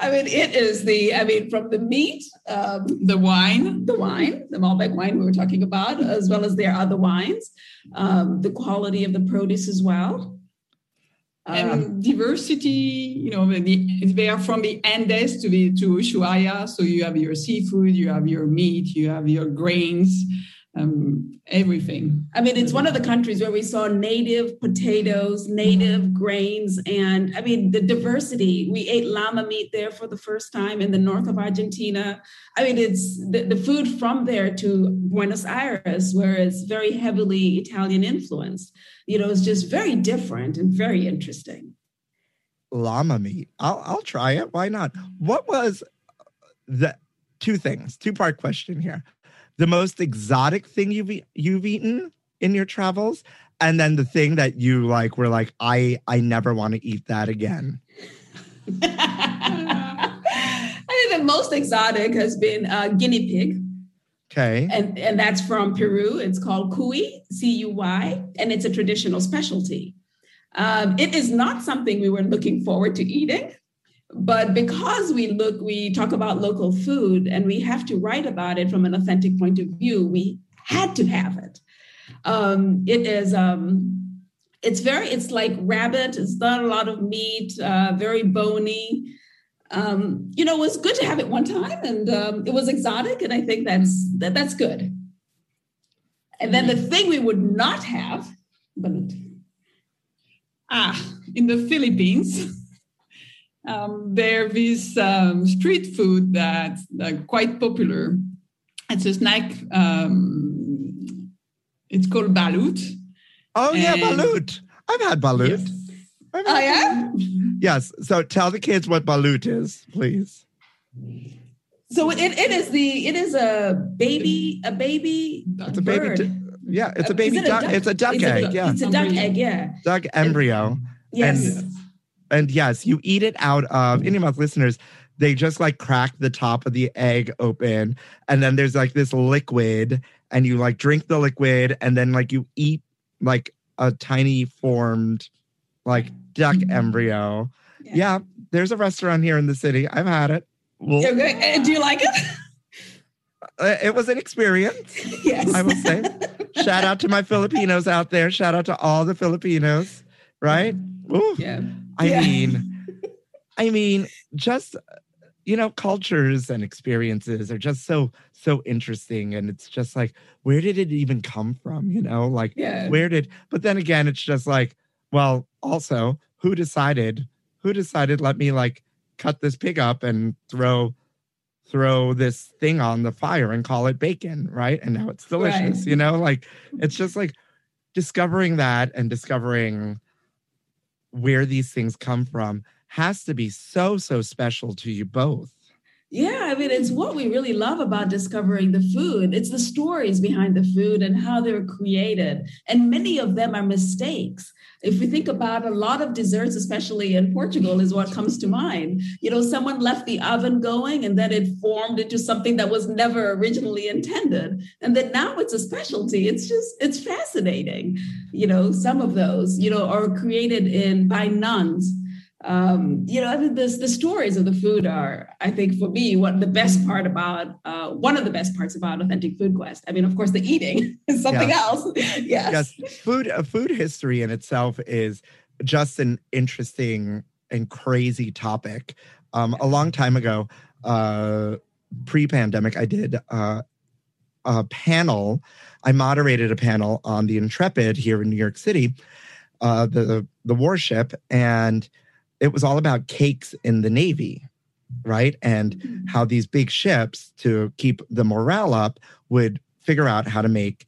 B: I mean, it is the. I mean, from the meat, um,
C: The wine.
B: the wine, the Malbec wine we were talking about, as well as their other wines, um, the quality of the produce as well.
C: And
B: Um,
C: diversity you know the, they are from the andes to the to ushuaia. So you have your seafood you have your meat you have your grains um, everything
B: I mean, it's one of the countries where we saw native potatoes, native grains, and I mean, the diversity. We ate llama meat there for the first time in the north of Argentina. I mean, it's the, the food from there to Buenos Aires, where it's very heavily Italian influenced. You know, it's just very different and very interesting.
A: llama meat. I'll I'll try it. Why not? What was the two things? Two part question here. The most exotic thing you've e- you've eaten in your travels, and then the thing that you like were like, I I never want to eat that again.
B: I think the most exotic has been uh, guinea pig.
A: Okay.
B: and and that's from Peru. It's called cuy, C-U-Y, and it's a traditional specialty. Um, it is not something we were looking forward to eating, but because we look, we talk about local food, and we have to write about it from an authentic point of view. We had to have it. Um, it is. Um, it's very. It's like rabbit. It's not a lot of meat. Uh, very bony um, you know, it was good to have it one time, and um, it was exotic, and I think that's that, that's good. And then the thing we would not have, but
C: ah in the philippines um, there is um, street food that's uh, quite popular it's a snack um, it's called balut
A: Oh yeah, balut. I've had balut.
C: Yes.
A: I've
B: oh
A: had
B: yeah.
A: Yes. So tell the kids what balut is, please.
B: So it, it is the it is a baby a baby
A: It's a baby.
B: bird.
A: du- yeah, it's a
B: Uh,
A: baby
B: is it
A: duck. It's a duck
B: It's
A: egg. yeah,
B: it's a duck
C: Embryo.
B: egg. Yeah.
A: duck embryo.
B: Yes.
A: And- And yes, you eat it out of Indian Mouth listeners. They just like crack the top of the egg open, and then there's like this liquid, and you like drink the liquid, and then like you eat like a tiny formed like duck embryo.
B: Yeah.
A: Yeah, there's a restaurant here in the city. I've had it. Well,
B: Do you like it?
A: uh, it was an experience.
B: yes.
A: I will say. Shout out to my Filipinos out there. Shout out to all the Filipinos, right? Ooh.
C: yeah
A: I
B: Yeah.
A: mean, I mean, just you know, cultures and experiences are just so so interesting, and it's just like, where did it even come from? You know, like
B: Yeah.
A: where did? But then again, it's just like, well, also, who decided? Who decided? Let me like cut this pig up and throw throw this thing on the fire and call it bacon, right? And now it's delicious.
B: Right.
A: You know, like it's just like discovering that and discovering where these things come from has to be so so special to you both.
B: Yeah, I mean, it's what we really love about discovering the food. It's the stories behind the food and how they're created. And many of them are mistakes. If we think about a lot of desserts, especially in Portugal, is what comes to mind. You know, someone left the oven going and then it formed into something that was never originally intended. And then now it's a specialty. It's just, it's fascinating. You know, some of those, you know, are created in by nuns um, you know, I think the, the stories of the food are, I think, for me, what the best part about uh, one of the best parts about Authentic Food Quest. I mean, of course, the eating is something
A: Yes.
B: else. Yes.
A: Yes, food uh, food history in itself is just an interesting and crazy topic. Um, a long time ago, uh, pre-pandemic, I did uh, a panel. I moderated a panel on the Intrepid here in New York City, uh, the the warship, and it was all about cakes in the Navy, right? And mm-hmm. how these big ships, to keep the morale up, would figure out how to make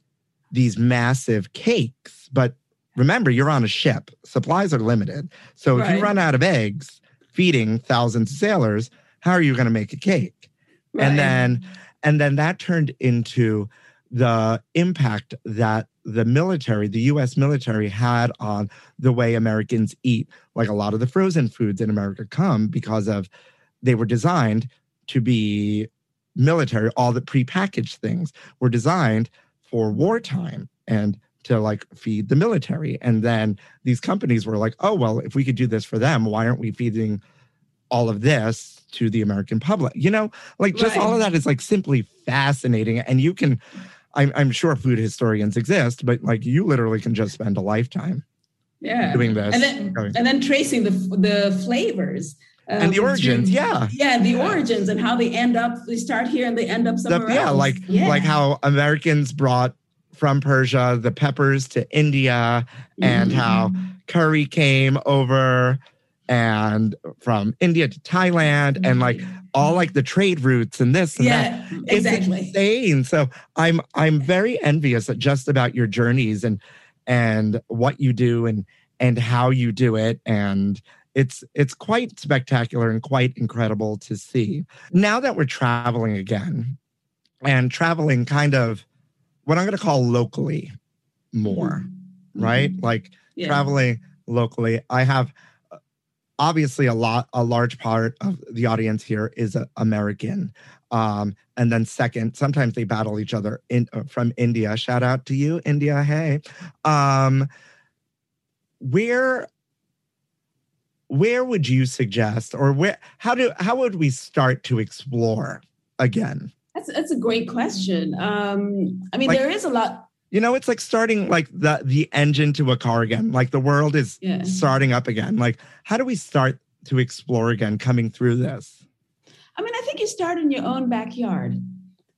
A: these massive cakes. But remember, you're on a ship, supplies are limited. So if you run out of eggs feeding thousands of sailors, how are you going to make a cake?
B: Right.
A: And then and then that turned into the impact that the military, the US military had on the way Americans eat. Like a lot of the frozen foods in America come because of they were designed to be military, all the prepackaged things were designed for wartime and to like feed the military. And then these companies were like, oh, well, if we could do this for them, why aren't we feeding all of this to the American public? You know, like just all of that is like simply fascinating. And you can, I'm, I'm sure food historians exist, but like you literally can just spend a lifetime
B: Yeah.
A: doing this.
B: and then and then tracing the the flavors
A: And the origins, yeah.
B: yeah the origins and how they end up they start here and they end up
A: the-
B: somewhere
A: yeah,
B: else
A: like like how Americans brought from Persia the peppers to India, and
B: Mhm.
A: how curry came over and from India to Thailand, and like all like the trade routes and this and that.
B: yeah
A: It's
B: exactly
A: insane. So I'm I'm very envious at just about your journeys and and what you do and and how you do it and it's it's quite spectacular and quite incredible to see. Now that we're traveling again and traveling kind of what I'm going to call locally more, right? Like
B: Mm-hmm. Yeah.
A: traveling locally. I have obviously a lot, a large part of the audience here is uh, American. Um, and then second, sometimes they battle each other in uh, from India. Shout out to you, India. Hey, um, where where would you suggest, or where how do how would we start to explore again?
B: that's that's a great question um i mean
A: Like-
B: there is a lot
A: You know, it's like starting like the the engine to a car again. Like the world is
B: Yeah. Mm-hmm.
A: starting up again. Like how do we start to explore again coming through this?
B: I mean, I think you start in your own backyard.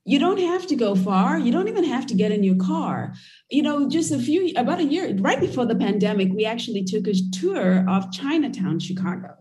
B: You don't have to go far. You don't even have to get in your car. You know, just a few, about a year, right before the pandemic, we actually took a tour of Chinatown, Chicago.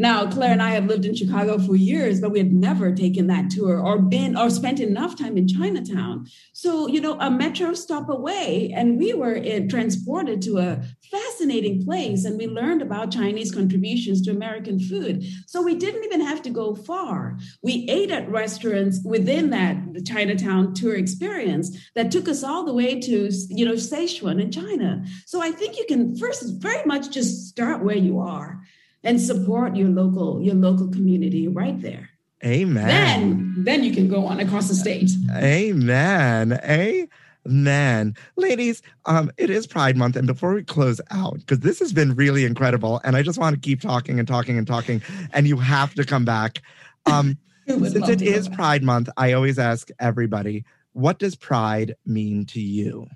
B: Now, Claire and I have lived in Chicago for years, but we had never taken that tour or been or spent enough time in Chinatown. So, you know, a metro stop away, and we were in, transported to a fascinating place, and we learned about Chinese contributions to American food. So we didn't even have to go far. We ate at restaurants within that Chinatown tour experience that took us all the way to, you know, Sichuan in China. So I think you can first very much just start where you are and support your local your local community right there.
A: Amen.
B: Then then you can go on across the state.
A: Amen. Amen. Ladies, um, it is Pride Month. And before we close out, because this has been really incredible, and I just want to keep talking and talking and talking, and you have to come back. Um, since it is? Pride Month, I always ask everybody, what does pride mean to you?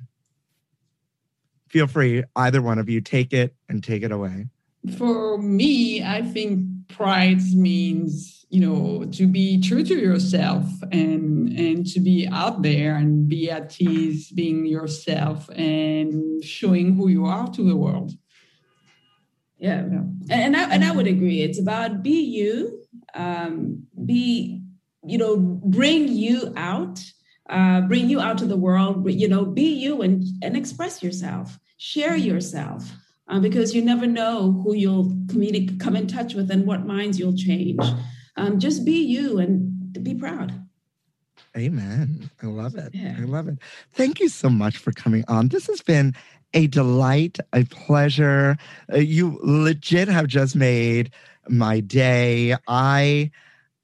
A: Feel free, either one of you, take it and take it away.
C: For me, I think pride means, you know, to be true to yourself and and to be out there and be at ease being yourself and showing who you are to the world.
B: Yeah.
C: Yeah.
B: And, and I and I would agree. It's about be you, um, be, you know, bring you out, uh, bring you out to the world, you know, be you and and express yourself, share yourself. Uh, because you never know who you'll communi- come in touch with and what minds you'll change. Um, just be you and be proud.
A: Amen. I love it.
B: Yeah.
A: I love it. Thank you so much for coming on. This has been a delight, a pleasure. Uh, you legit have just made my day. I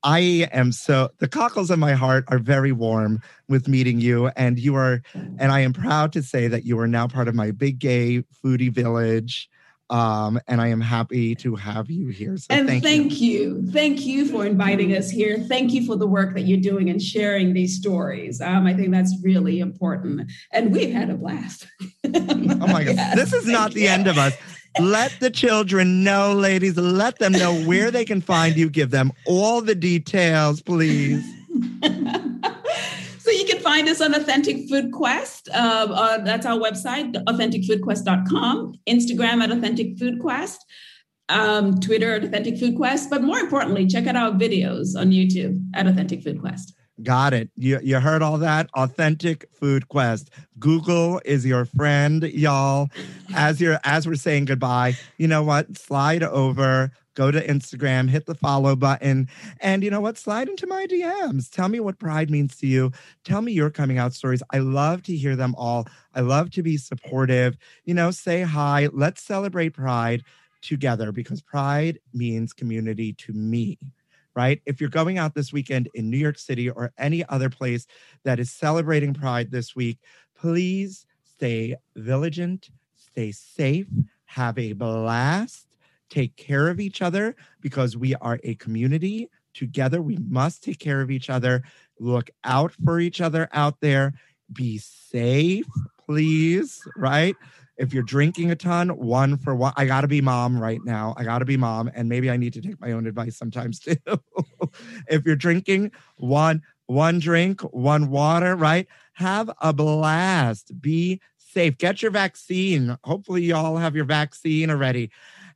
A: I am so the cockles of my heart are very warm with meeting you and you are and I am proud to say that you are now part of my big gay foodie village. Um, and I am happy to have you here. So
B: and
A: thank,
B: thank,
A: you.
B: you. thank you for inviting us here thank you for the work that you're doing and sharing these stories um, i think that's really important and we've had a blast
A: Oh my God.
B: Yes,
A: this is not the
B: you.
A: end of us. Let the children know, ladies. Let them know where they can find you. Give them all the details, please.
B: so you can find us on Authentic Food Quest. Uh, uh, that's our website, authenticfoodquest.com, Instagram at Authentic Food Quest, um, Twitter at Authentic Food Quest. But more importantly, check out our videos on YouTube at Authentic Food Quest.
A: Got it. You, you heard all that? Authentic Food Quest. Google is your friend, y'all. As you're as we're saying goodbye, you know what? Slide over, go to Instagram, hit the follow button, and you know what? Slide into my DMs. Tell me what pride means to you. Tell me your coming out stories. I love to hear them all. I love to be supportive. You know, say hi. Let's celebrate pride together because pride means community to me. Right? If you're going out this weekend in New York City or any other place that is celebrating Pride this week, please stay vigilant, stay safe, have a blast, take care of each other because we are a community. Together, we must take care of each other. Look out for each other out there. Be safe, please, right? If you're drinking a ton, one for one. I gotta be mom right now. I gotta be mom, and maybe I need to take my own advice sometimes too. if you're drinking one, one drink, one water, right? Have a blast. Be safe. Get your vaccine. Hopefully, you all have your vaccine already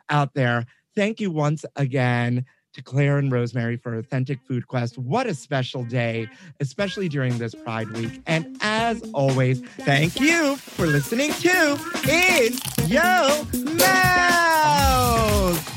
A: out there. Thank you once again to Claire and Rosemary for Authentic Food Quest. What a special day, especially during this Pride Week. And as always, thank you for listening to In Yo Mouth.